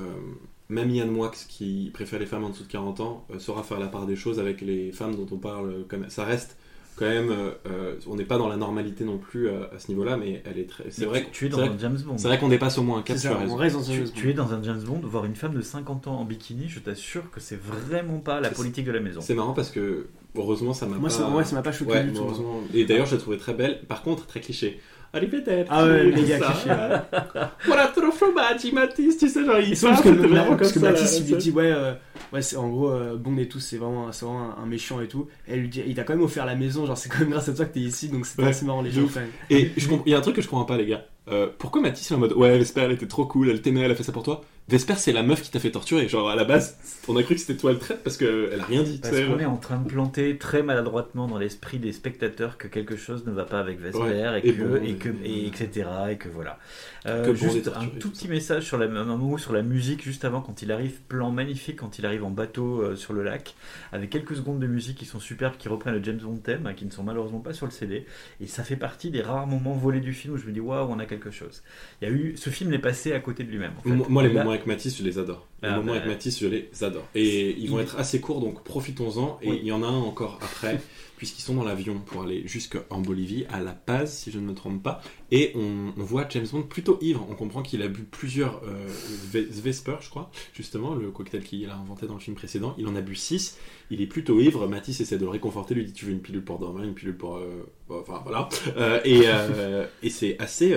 même Ian Moix, qui préfère les femmes en dessous de 40 ans, euh, saura faire la part des choses avec les femmes dont on parle. euh, quand même. Ça reste quand même. euh, on n'est pas dans la normalité non plus euh, à ce niveau-là, mais elle est très. C'est vrai, tu, tu es dans un James Bond. c'est vrai qu'on dépasse au moins un cap, C'est tu ça, as on raison. reste dans un Tu, tu es dans un James Bond, voir une femme de 50 ans en bikini, je t'assure que c'est vraiment pas la C'est- politique de la maison. C'est marrant parce que, heureusement, ça m'a Moi, pas. ça, ouais, ça m'a pas choqué Ouais, du tout. heureusement. Et d'ailleurs, je la trouvais très belle. Par contre, très cliché. Allez, peut-être. Ah ouais, méga ça. cliché. Voilà, trop fromage, Mathis, tu sais, genre, il parce que, parce que Mathis, il lui dit, ouais, euh, ouais c'est en gros, euh, Bond et tout, c'est vraiment, c'est vraiment un, un méchant et tout. Et elle lui dit, il t'a quand même offert la maison, genre, c'est quand même grâce à toi que t'es ici, donc c'était Ouais, assez marrant, les gens quand même. Et il y a un truc que je comprends pas, les gars. Euh, pourquoi Mathis est en mode Ouais, Vesper, elle était trop cool, elle t'aimait, elle a fait ça pour toi? Vesper, c'est la meuf qui t'a fait torturer. Genre, à la base, on a cru que c'était toi le traite parce qu'elle a rien dit. Parce qu'on est en train de planter très maladroitement dans l'esprit des spectateurs que quelque chose ne va pas avec Vesper Ouais, et, et que, bon, et, que, et- et etc. Et que voilà. Euh, Que juste un tout petit message sur la, un mot sur la musique juste avant quand il arrive, plan magnifique quand il arrive en bateau euh, sur le lac, avec quelques secondes de musique qui sont superbes, qui reprennent le James Bond thème, hein, qui ne sont malheureusement pas sur le CD. Et ça fait partie des rares moments volés du film où je me dis waouh, on a quelque chose. Il y a eu, ce film est passé à côté de lui-même. en fait. Moi, les moments avec Mathis, je les adore. Les Ah, moments bah, avec Mathis, je les adore. Et ils vont il- être assez courts, donc profitons-en. Et Oui. il y en a un encore après, puisqu'ils sont dans l'avion pour aller jusqu'en Bolivie, à La Paz, si je ne me trompe pas. Et on, on voit James Bond plutôt ivre. On comprend qu'il a bu plusieurs euh, Ve- Vesper, je crois, justement, le cocktail qu'il a inventé dans le film précédent. Il en a bu 6. Il est plutôt ivre. Mathis essaie de le réconforter, lui dit Tu veux une pilule pour dormir, une pilule pour. euh, Enfin, voilà. Euh, et euh, et c'est assez.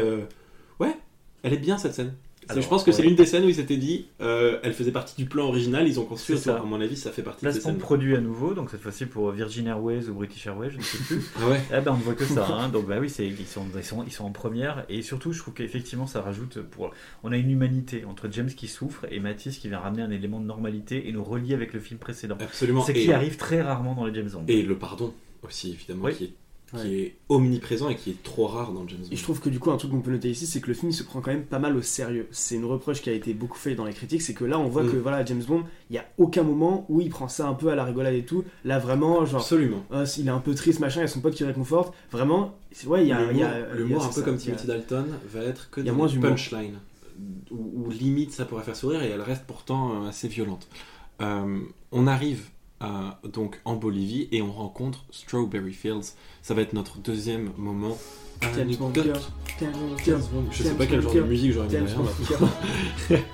Ouais, elle est bien cette scène. Alors, je pense que c'est l'une des scènes où ils s'étaient dit, euh, elle faisait partie du plan original, ils ont construit, ça. à mon avis, ça fait partie de ces Placement de scènes. produit à nouveau, donc cette fois-ci pour Virgin Airways ou British Airways, je ne sais plus. Ah ouais Eh ben on ne voit que ça, hein. donc bah oui, ils, sont, ils, sont, ils sont en première, et surtout je trouve qu'effectivement ça rajoute, pour, on a une humanité entre James qui souffre et Mathis qui vient ramener un élément de normalité et nous relier avec le film précédent. Absolument. C'est et, qui arrive très rarement dans les James Bond. et le pardon aussi, évidemment, Oui. qui, est, qui Ouais. est omniprésent et qui est trop rare dans James Bond. Et je trouve que du coup, un truc qu'on peut noter ici, c'est que le film il se prend quand même pas mal au sérieux. C'est une reproche qui a été beaucoup faite dans les critiques, c'est que là, on voit Mm. que voilà, James Bond, il y a aucun moment où il prend ça un peu à la rigolade et tout. Là, vraiment, genre, Absolument. ah, il est un peu triste, machin, il y a son pote qui le réconforte. Vraiment, ouais, il y a, il y a- il y a- L'humour, un peu ça, comme Timothy Dalton, va être que il y a des moins d'humour. punchlines. Où, où limite ça pourrait faire sourire et elle reste pourtant euh, assez violente. Euh, on arrive donc en Bolivie et on rencontre Strawberry Fields. Ça va être notre deuxième moment. James Bond, anecdote. girl, James Bond, girl, Je sais pas quel genre de musique j'aurais mis derrière.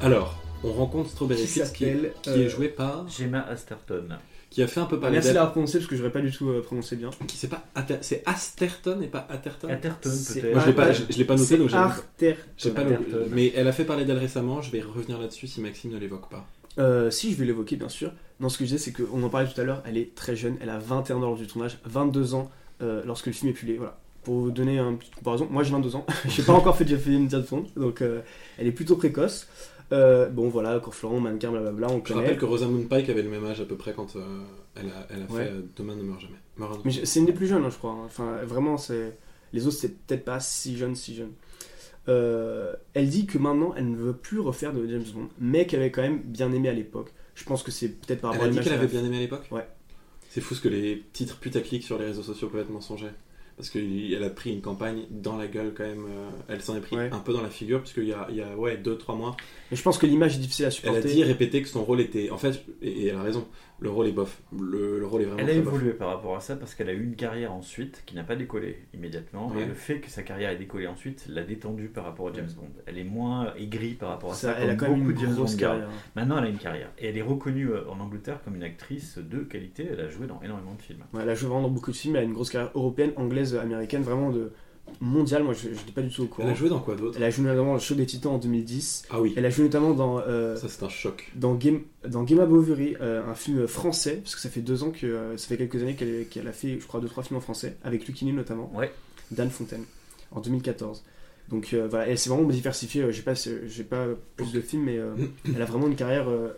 Alors, on rencontre Strawberry qui Fields qui, qui euh, est joué par. Gemma Asterton. qui a fait un peu parler Merci d'elle. d'avoir prononcé parce que j'aurais pas du tout euh, prononcé bien. Qui c'est pas c'est Asterton et pas Atherton? Atherton peut-être. Moi je l'ai pas, je, je l'ai pas noté donc j'ai- pas. Mais elle a fait parler d'elle récemment. Je vais revenir là-dessus si Maxime ne l'évoque pas. Euh, si, je vais l'évoquer, bien sûr. Non, ce que je disais, c'est qu'on en parlait tout à l'heure, elle est très jeune, elle a 21 ans lors du tournage, 22 ans euh, lorsque le film est publié. Voilà. Pour vous donner une petite comparaison, moi j'ai 22 ans, j'ai pas encore fait de film de fond, donc euh, elle est plutôt précoce. Euh, bon, voilà, Corflorant, mannequin, blablabla, on Je connaît. rappelle que Rosamund Pike avait le même âge à peu près quand euh, elle a, elle a Ouais. fait euh, Demain ne meurt jamais. Meurt- Mais je- c'est une des plus jeunes, hein, je crois. hein. Enfin, vraiment, c'est les autres, c'est peut-être pas si jeune, si jeune. Euh, elle dit que maintenant, elle ne veut plus refaire de James Bond, mais qu'elle avait quand même bien aimé à l'époque. Je pense que c'est peut-être par Elle rapport a à dit l'image qu'elle avait a bien aimé à l'époque Ouais. C'est fou ce que les titres putaclic sur les réseaux sociaux peuvent être mensongers. Parce qu'elle a pris une campagne dans la gueule quand même. euh, Elle s'en est pris Ouais. un peu dans la figure, parce qu'il y a, il y a ouais, 2-3 mois, Et je pense que l'image est difficile à elle supporter. a dit et répété que son rôle était. En fait, et, et elle a raison, le rôle est bof. Le, le rôle est vraiment Elle a bof. évolué par rapport à ça parce qu'elle a eu une carrière ensuite qui n'a pas décollé immédiatement. Ouais. Et le fait que sa carrière ait décollé ensuite l'a détendue par rapport à James Bond. Elle est moins aigrie par rapport à ça. Ça, elle a quand même beaucoup une de James grosse carrière. Maintenant, elle a une carrière. Et elle est reconnue euh, en Angleterre comme une actrice de qualité. Elle a joué dans énormément de films. Ouais, elle a joué vraiment dans beaucoup de films, elle a une grosse carrière européenne, anglaise, américaine, vraiment de mondiale. Moi, je n'étais pas du tout au courant. Elle a joué dans quoi d'autre? Elle a joué notamment dans le show des Titans en 2010. Ah oui, Elle a joué notamment dans, euh, ça c'est un choc. dans Game, dans Game of Bovary, euh, un film français, parce que ça fait deux ans que euh, ça fait quelques années qu'elle qu'elle a fait, je crois, deux trois films en français, avec Lucini notamment, Ouais. d'Anne Fontaine, en 2014. Donc euh, voilà, elle s'est vraiment diversifiée. J'ai pas, j'ai pas plus de films, mais euh, elle a vraiment une carrière euh,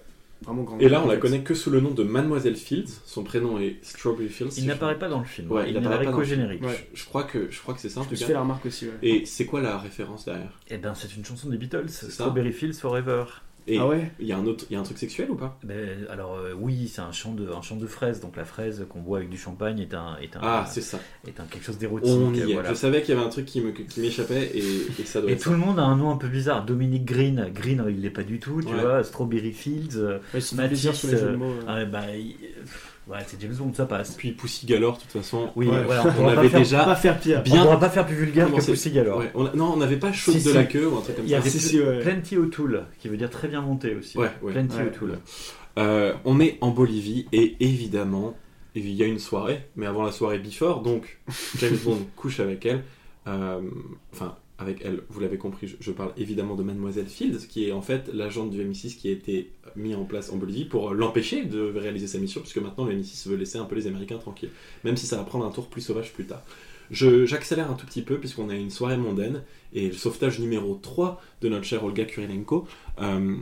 vraiment. Et là, on la connaît que sous le nom de Mademoiselle Fields. Son prénom est Strawberry Fields. Il n'apparaît pas dans le film. Ouais, il il apparaît n'apparaît qu'au générique. Ouais. Je, je crois que je crois que c'est ça en Je tout me cas. fait la remarque aussi. ouais. Et c'est quoi la référence derrière? Et ben, c'est une chanson des Beatles, ça. Strawberry Fields Forever. Et Ah ouais il y a un autre, il y a un truc sexuel ou pas? Ben, alors euh, oui, c'est un champ de un champ de fraises. Donc la fraise qu'on boit avec du champagne est un est un Ah, c'est ça. est un quelque chose d'érotique. On y est. voilà. Je savais qu'il y avait un truc qui me- qui m'échappait et, et ça doit Et être tout le monde a un nom un peu bizarre. Dominique Green, Green il l'est pas du tout, tu Ouais. vois. Strawberry Fields, euh, Ouais, c'est Mathis, plaisir sur les jeux de euh, mots. euh. ah, bah, il- ouais, c'est James Bond, ça passe. Puis Pussy Galore, de toute façon. Oui, Ouais. voilà, On pas avait faire- déjà Pas faire pire. on pourra pas faire plus vulgaire Comment que Pussy Galore. Ouais, on a- non, on n'avait pas chaude Si, de si. la queue ou un truc comme Il y ça. avait Si, si, ouais. Plenty O'Toole, qui veut dire très bien monté aussi. Ouais, ouais. Plenty Ouais. O'Toole. Euh, on est en Bolivie et évidemment, il y a une soirée, mais avant la soirée before, donc James Bond couche avec elle. Euh, Enfin, avec elle, vous l'avez compris, je, je parle évidemment de Mademoiselle Fields, qui est en fait l'agente du MI6 qui a été mis en place en Bolivie pour l'empêcher de réaliser sa mission, puisque maintenant le MI6 veut laisser un peu les Américains tranquilles, même si ça va prendre un tour plus sauvage plus tard. J'accélère un tout petit peu, puisqu'on a une soirée mondaine, et le sauvetage numéro 3 de notre cher Olga Kurilenko. euh,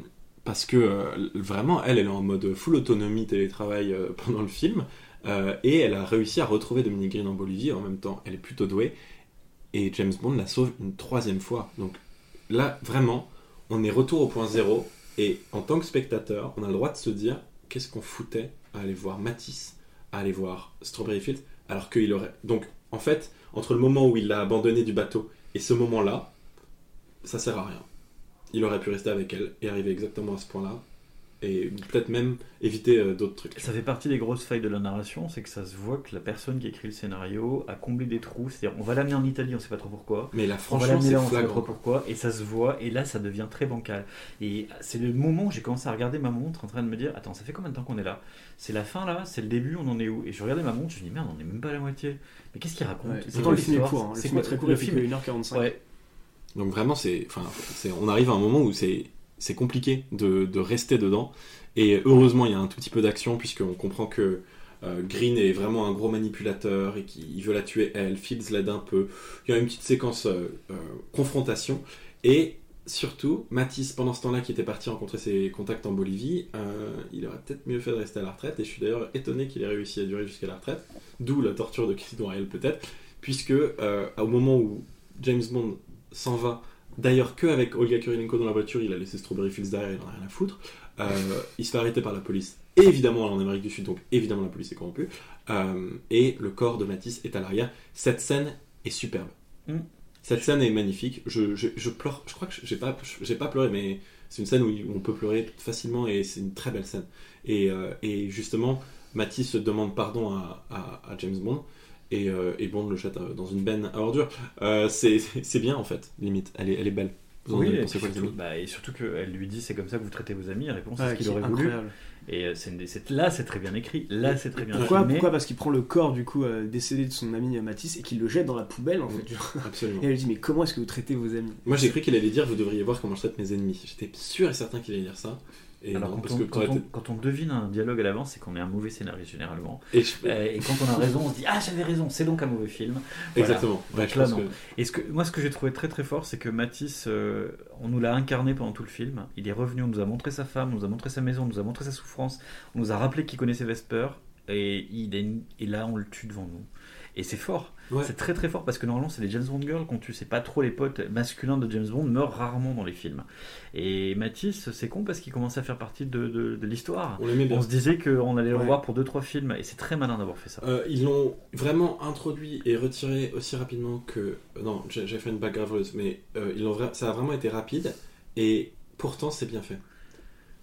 parce que euh, vraiment, elle, elle est en mode full autonomie télétravail euh, pendant le film, euh, et elle a réussi à retrouver Dominique Green en Bolivie, en même temps, elle est plutôt douée, et James Bond la sauve une troisième fois. Donc là, vraiment, on est retour au point zéro, et en tant que spectateur, on a le droit de se dire, qu'est-ce qu'on foutait à aller voir Matisse, à aller voir Strawberry Fields, alors qu'il aurait... Donc, en fait, entre le moment où il l'a abandonné du bateau et ce moment-là, ça sert à rien. Il aurait pu rester avec elle et arriver exactement à ce point-là, et peut-être même éviter euh, d'autres trucs. Ça fait partie des grosses failles de la narration, c'est que ça se voit que la personne qui écrit le scénario a comblé des trous. C'est-à-dire, on va l'amener en Italie, on sait pas trop pourquoi. Mais là, On va franchement, l'amener c'est là, on sait pas flagrant. trop pourquoi, et ça se voit, et là, ça devient très bancal. Et c'est le moment où j'ai commencé à regarder ma montre en train de me dire Attends, ça fait combien de temps qu'on est là? C'est la fin là? C'est le début On en est où? Et je regardais ma montre, je me dis Merde, on est même pas à la moitié. Mais qu'est-ce qu'il raconte? Ouais, C'est Pourtant, quoi le film est court. hein. Le C'est film est quoi très court, le il fait film que 1h45. Ouais, Donc vraiment, c'est, enfin, c'est, on arrive à un moment où c'est, c'est compliqué de, rester dedans. Et heureusement, il y a un tout petit peu d'action puisqu'on comprend que euh, Green est vraiment un gros manipulateur et qu'il veut la tuer elle. Fields l'aide un peu. Il y a une petite séquence euh, euh, confrontation et surtout Matisse pendant ce temps-là qui était parti rencontrer ses contacts en Bolivie, il aurait peut-être mieux fait de rester à la retraite. Et je suis d'ailleurs étonné qu'il ait réussi à durer jusqu'à la retraite. D'où la torture de Chris Royal peut-être, puisque au moment où James Bond s'en va D'ailleurs, que avec Olga Kurilenko dans la voiture, il a laissé Strawberry Fields derrière, il en a rien à foutre. Euh, il se fait arrêter par la police. Évidemment, en Amérique du Sud, donc évidemment la police est corrompue. Euh, et le corps de Matisse est à l'arrière. Cette scène est superbe. Mm. Cette scène est magnifique. Je, je, je pleure. Je crois que j'ai pas, j'ai pas pleuré, mais c'est une scène où on peut pleurer facilement et c'est une très belle scène. Et, euh, et justement, Matisse demande pardon à, à- à James Bond. Et, euh, et Bond le jette euh, dans une benne à ordures. Euh, c'est c'est bien en fait, limite. Elle est, elle est belle. Vous en Oui, avez et, quoi, surtout, bah, et surtout qu'elle lui dit c'est comme ça que vous traitez vos amis. Réponse c'est Ouais, ce qu'il aurait voulu. Et euh, c'est là c'est très bien écrit. Là c'est très bien Pourquoi, filmé. pourquoi? Parce qu'il prend le corps du coup euh, décédé de son ami Matisse et qu'il le jette dans la poubelle en fait. genre. Absolument. Et elle lui dit mais comment est-ce que vous traitez vos amis? Moi j'ai cru qu'il allait dire vous devriez voir comment je traite mes ennemis. J'étais sûr et certain qu'il allait dire ça. Et Alors non, quand parce on, que quand, t'aurais on, été- quand on devine un dialogue à l'avance, c'est qu'on est un mauvais scénariste généralement. Et je- Euh, et quand on a raison, on se dit ah j'avais raison, c'est donc un mauvais film. Voilà. Exactement. Ouais, je là, pense non. que- Et ce que, moi, ce que j'ai trouvé très très fort, c'est que Matisse, euh, on nous l'a incarné pendant tout le film. Il est revenu, on nous a montré sa femme, on nous a montré sa maison, on nous a montré sa souffrance, on nous a rappelé qu'il connaissait Vesper, et, il est, et là, on le tue devant nous. Et c'est fort. Ouais. C'est très très fort parce que normalement, c'est les James Bond girls qu'on tue. C'est pas trop les potes masculins de James Bond meurent rarement dans les films. Et Matisse, c'est con parce qu'il commençait à faire partie de, de- de l'histoire. On se disait qu'on allait le Ouais. revoir pour 2-3 films, et c'est très malin d'avoir fait ça. Euh, ils l'ont vraiment introduit et retiré aussi rapidement que. Non, j'ai fait une bague graveuse, mais euh, ils vra- ça a vraiment été rapide et pourtant c'est bien fait.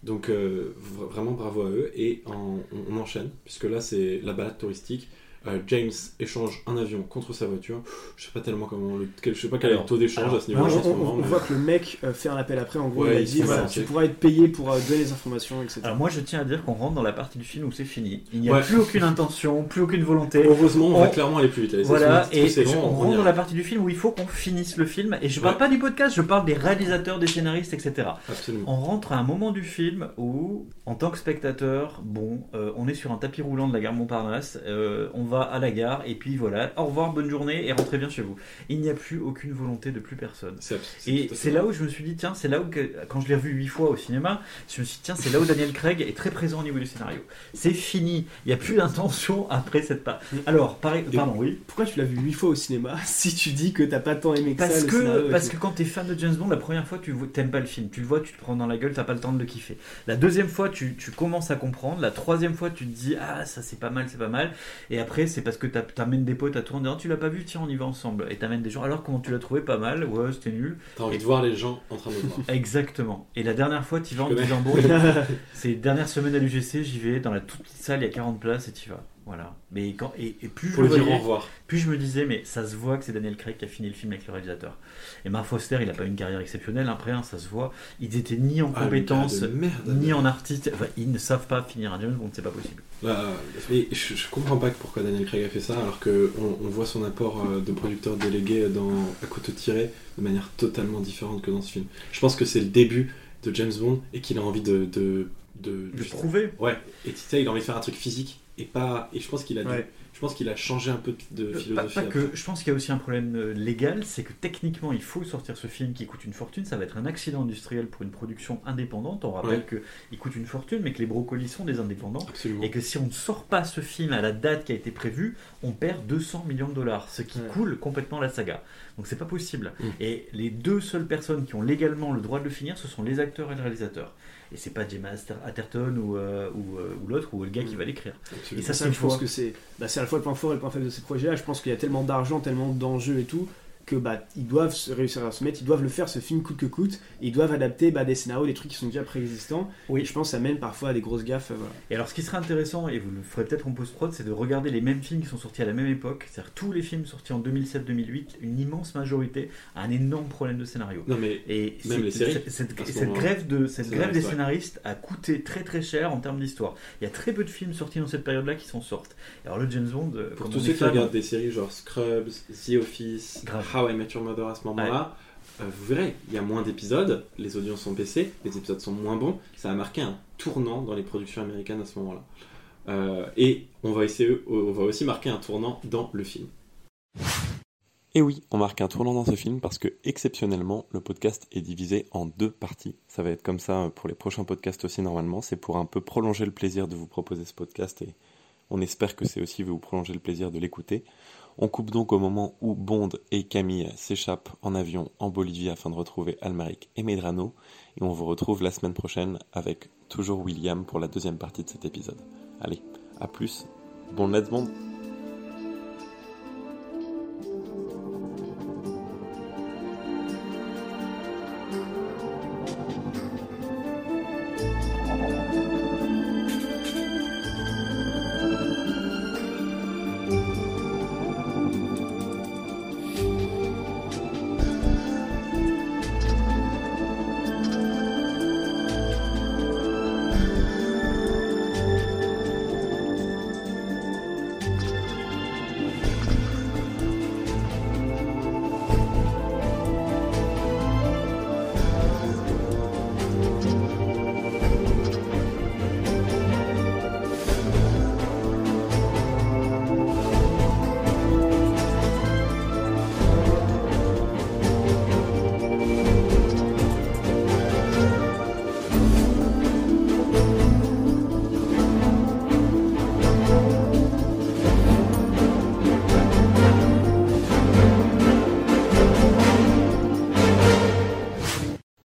Donc euh, vra- vraiment bravo à eux et en- on, on enchaîne puisque là c'est la balade touristique. Euh, James échange un avion contre sa voiture. Je sais pas tellement comment le, quel- je sais pas quel est le taux d'échange à ce niveau-là on, en ce on- moment. on mais- voit que le mec euh, fait un appel après, en gros Ouais, il a dit voilà, tu pourras être payé pour euh, donner les informations, etc. Alors moi je tiens à dire qu'on rentre dans la partie du film où c'est fini. Il n'y a Ouais. plus aucune intention, plus aucune volonté. Heureusement, on va clairement aller plus vite. Allez, Voilà, et on rentre dans la partie du film où il faut qu'on finisse le film. Et je parle Ouais. pas du podcast, je parle des réalisateurs, des scénaristes, etc. Absolument. On rentre à un moment du film où, en tant que spectateur, bon, euh, on est sur un tapis roulant de la gare Montparnasse. euh, on va va à la gare et puis voilà, au revoir, bonne journée et rentrez bien chez vous. Il n'y a plus aucune volonté de plus personne. C'est- c'est Et c'est là où je me suis dit, tiens, c'est là où, que- quand je l'ai revu huit fois au cinéma, je me suis dit, tiens, c'est là où Daniel Craig est très présent au niveau du scénario. C'est fini, il n'y a plus d'intention après cette part. Alors, pareil, pardon, oui. Pourquoi tu l'as vu 8 fois au cinéma si tu dis que t'as pas tant aimé que Parce ça le scénario que, parce que quand t'es fan de James Bond, la première fois, tu t'aimes pas le film. Tu le vois, tu te prends dans la gueule, t'as pas le temps de le kiffer. La deuxième fois, tu, tu commences à comprendre. La troisième fois, tu te dis, ah, ça c'est pas mal, c'est pas mal. Et après, c'est parce que t'as- t'amènes des potes à toi en disant, tu l'as pas vu, tiens, on y va ensemble. Et t'amènes des gens, alors comment tu l'as trouvé Pas mal, ouais, c'était nul. T'as envie de voir les gens en train de voir. Exactement. Et la dernière fois, tu vas en disant, bon, c'est dernière semaine à l'UGC, j'y vais, dans la toute petite salle, il y a 40 places et tu vas. Voilà. Mais quand, et, et plus je voyais- me disais, mais ça se voit que c'est Daniel Craig qui a fini le film avec le réalisateur. Et Mark Foster, il n'a pas une carrière exceptionnelle, après, hein, ça se voit. Ils étaient ni en Ah, compétences, ni en artiste. Enfin, ils ne savent pas finir un James Bond, c'est pas possible. Là, mais je, je comprends pas pourquoi Daniel Craig a fait ça, alors que on, voit son apport euh, de producteur délégué dans À couteau tiré de manière totalement différente que dans ce film. Je pense que c'est le début de James Bond et qu'il a envie de de, de, Le prouver. Ouais. Et tu sais, il a envie de faire un truc physique et pas. Et je pense qu'il a. dû-. Je pense qu'il a changé un peu de, Pas, philosophie. pas après. que, je pense qu'il y a aussi un problème euh, légal, c'est que techniquement il faut sortir ce film qui coûte une fortune, ça va être un accident industriel pour une production indépendante, on rappelle Ouais. que il coûte une fortune mais que les brocolis sont des indépendants Absolument. et que si on ne sort pas ce film à la date qui a été prévue, on perd 200 millions de dollars, ce qui Ouais. coule complètement la saga. Donc c'est pas possible. Mm. Et les deux seules personnes qui ont légalement le droit de le finir, ce sont les acteurs et le réalisateur. Et c'est pas Gemma Atherton ou, euh, ou, euh, ou l'autre ou le gars qui va l'écrire. Et ça, ça, c'est je pense fois. que c'est bah, c'est à la fois le point fort et le point faible de ces projets-là. Je pense qu'il y a tellement d'argent, tellement d'enjeux et tout que bah ils doivent se réussir à se mettre, ils doivent le faire ce film coûte que coûte, et ils doivent adapter bah, des scénarios, des trucs qui sont déjà préexistants. Oui. Et je pense que ça mène parfois à des grosses gaffes. euh, voilà. Et alors, ce qui serait intéressant, et vous le ferez peut-être en post-prod, c'est de regarder les mêmes films qui sont sortis à la même époque. C'est-à-dire tous les films sortis en 2007-2008, une immense majorité a un énorme problème de scénario. Non mais Et Même les séries, cette, cette- grève, de, cette grève des Scénaristes, a coûté très très cher en termes d'histoire. Il y a très peu de films sortis dans cette période-là qui s'en sortent. Alors, le James Bond, euh, Pour tous ceux qui regardent des séries genre Scrubs, The Office, Grave. How I Met Your Mother à ce moment-là, euh, vous verrez, il y a moins d'épisodes, les audiences sont baissées, les épisodes sont moins bons. Ça a marqué un tournant dans les productions américaines à ce moment-là. Euh, et on va, essayer, on va aussi marquer un tournant dans le film. Et oui, on marque un tournant dans ce film parce que exceptionnellement, le podcast est divisé en deux parties. Ça va être comme ça pour les prochains podcasts aussi normalement. C'est pour un peu prolonger le plaisir de vous proposer ce podcast et on espère que c'est aussi vous prolonger le plaisir de l'écouter. On coupe donc au moment où Bond et Camille s'échappent en avion en Bolivie afin de retrouver Almaric et Medrano. Et on vous retrouve la semaine prochaine avec toujours William pour la deuxième partie de cet épisode. Allez, à plus. Bon Let's Bond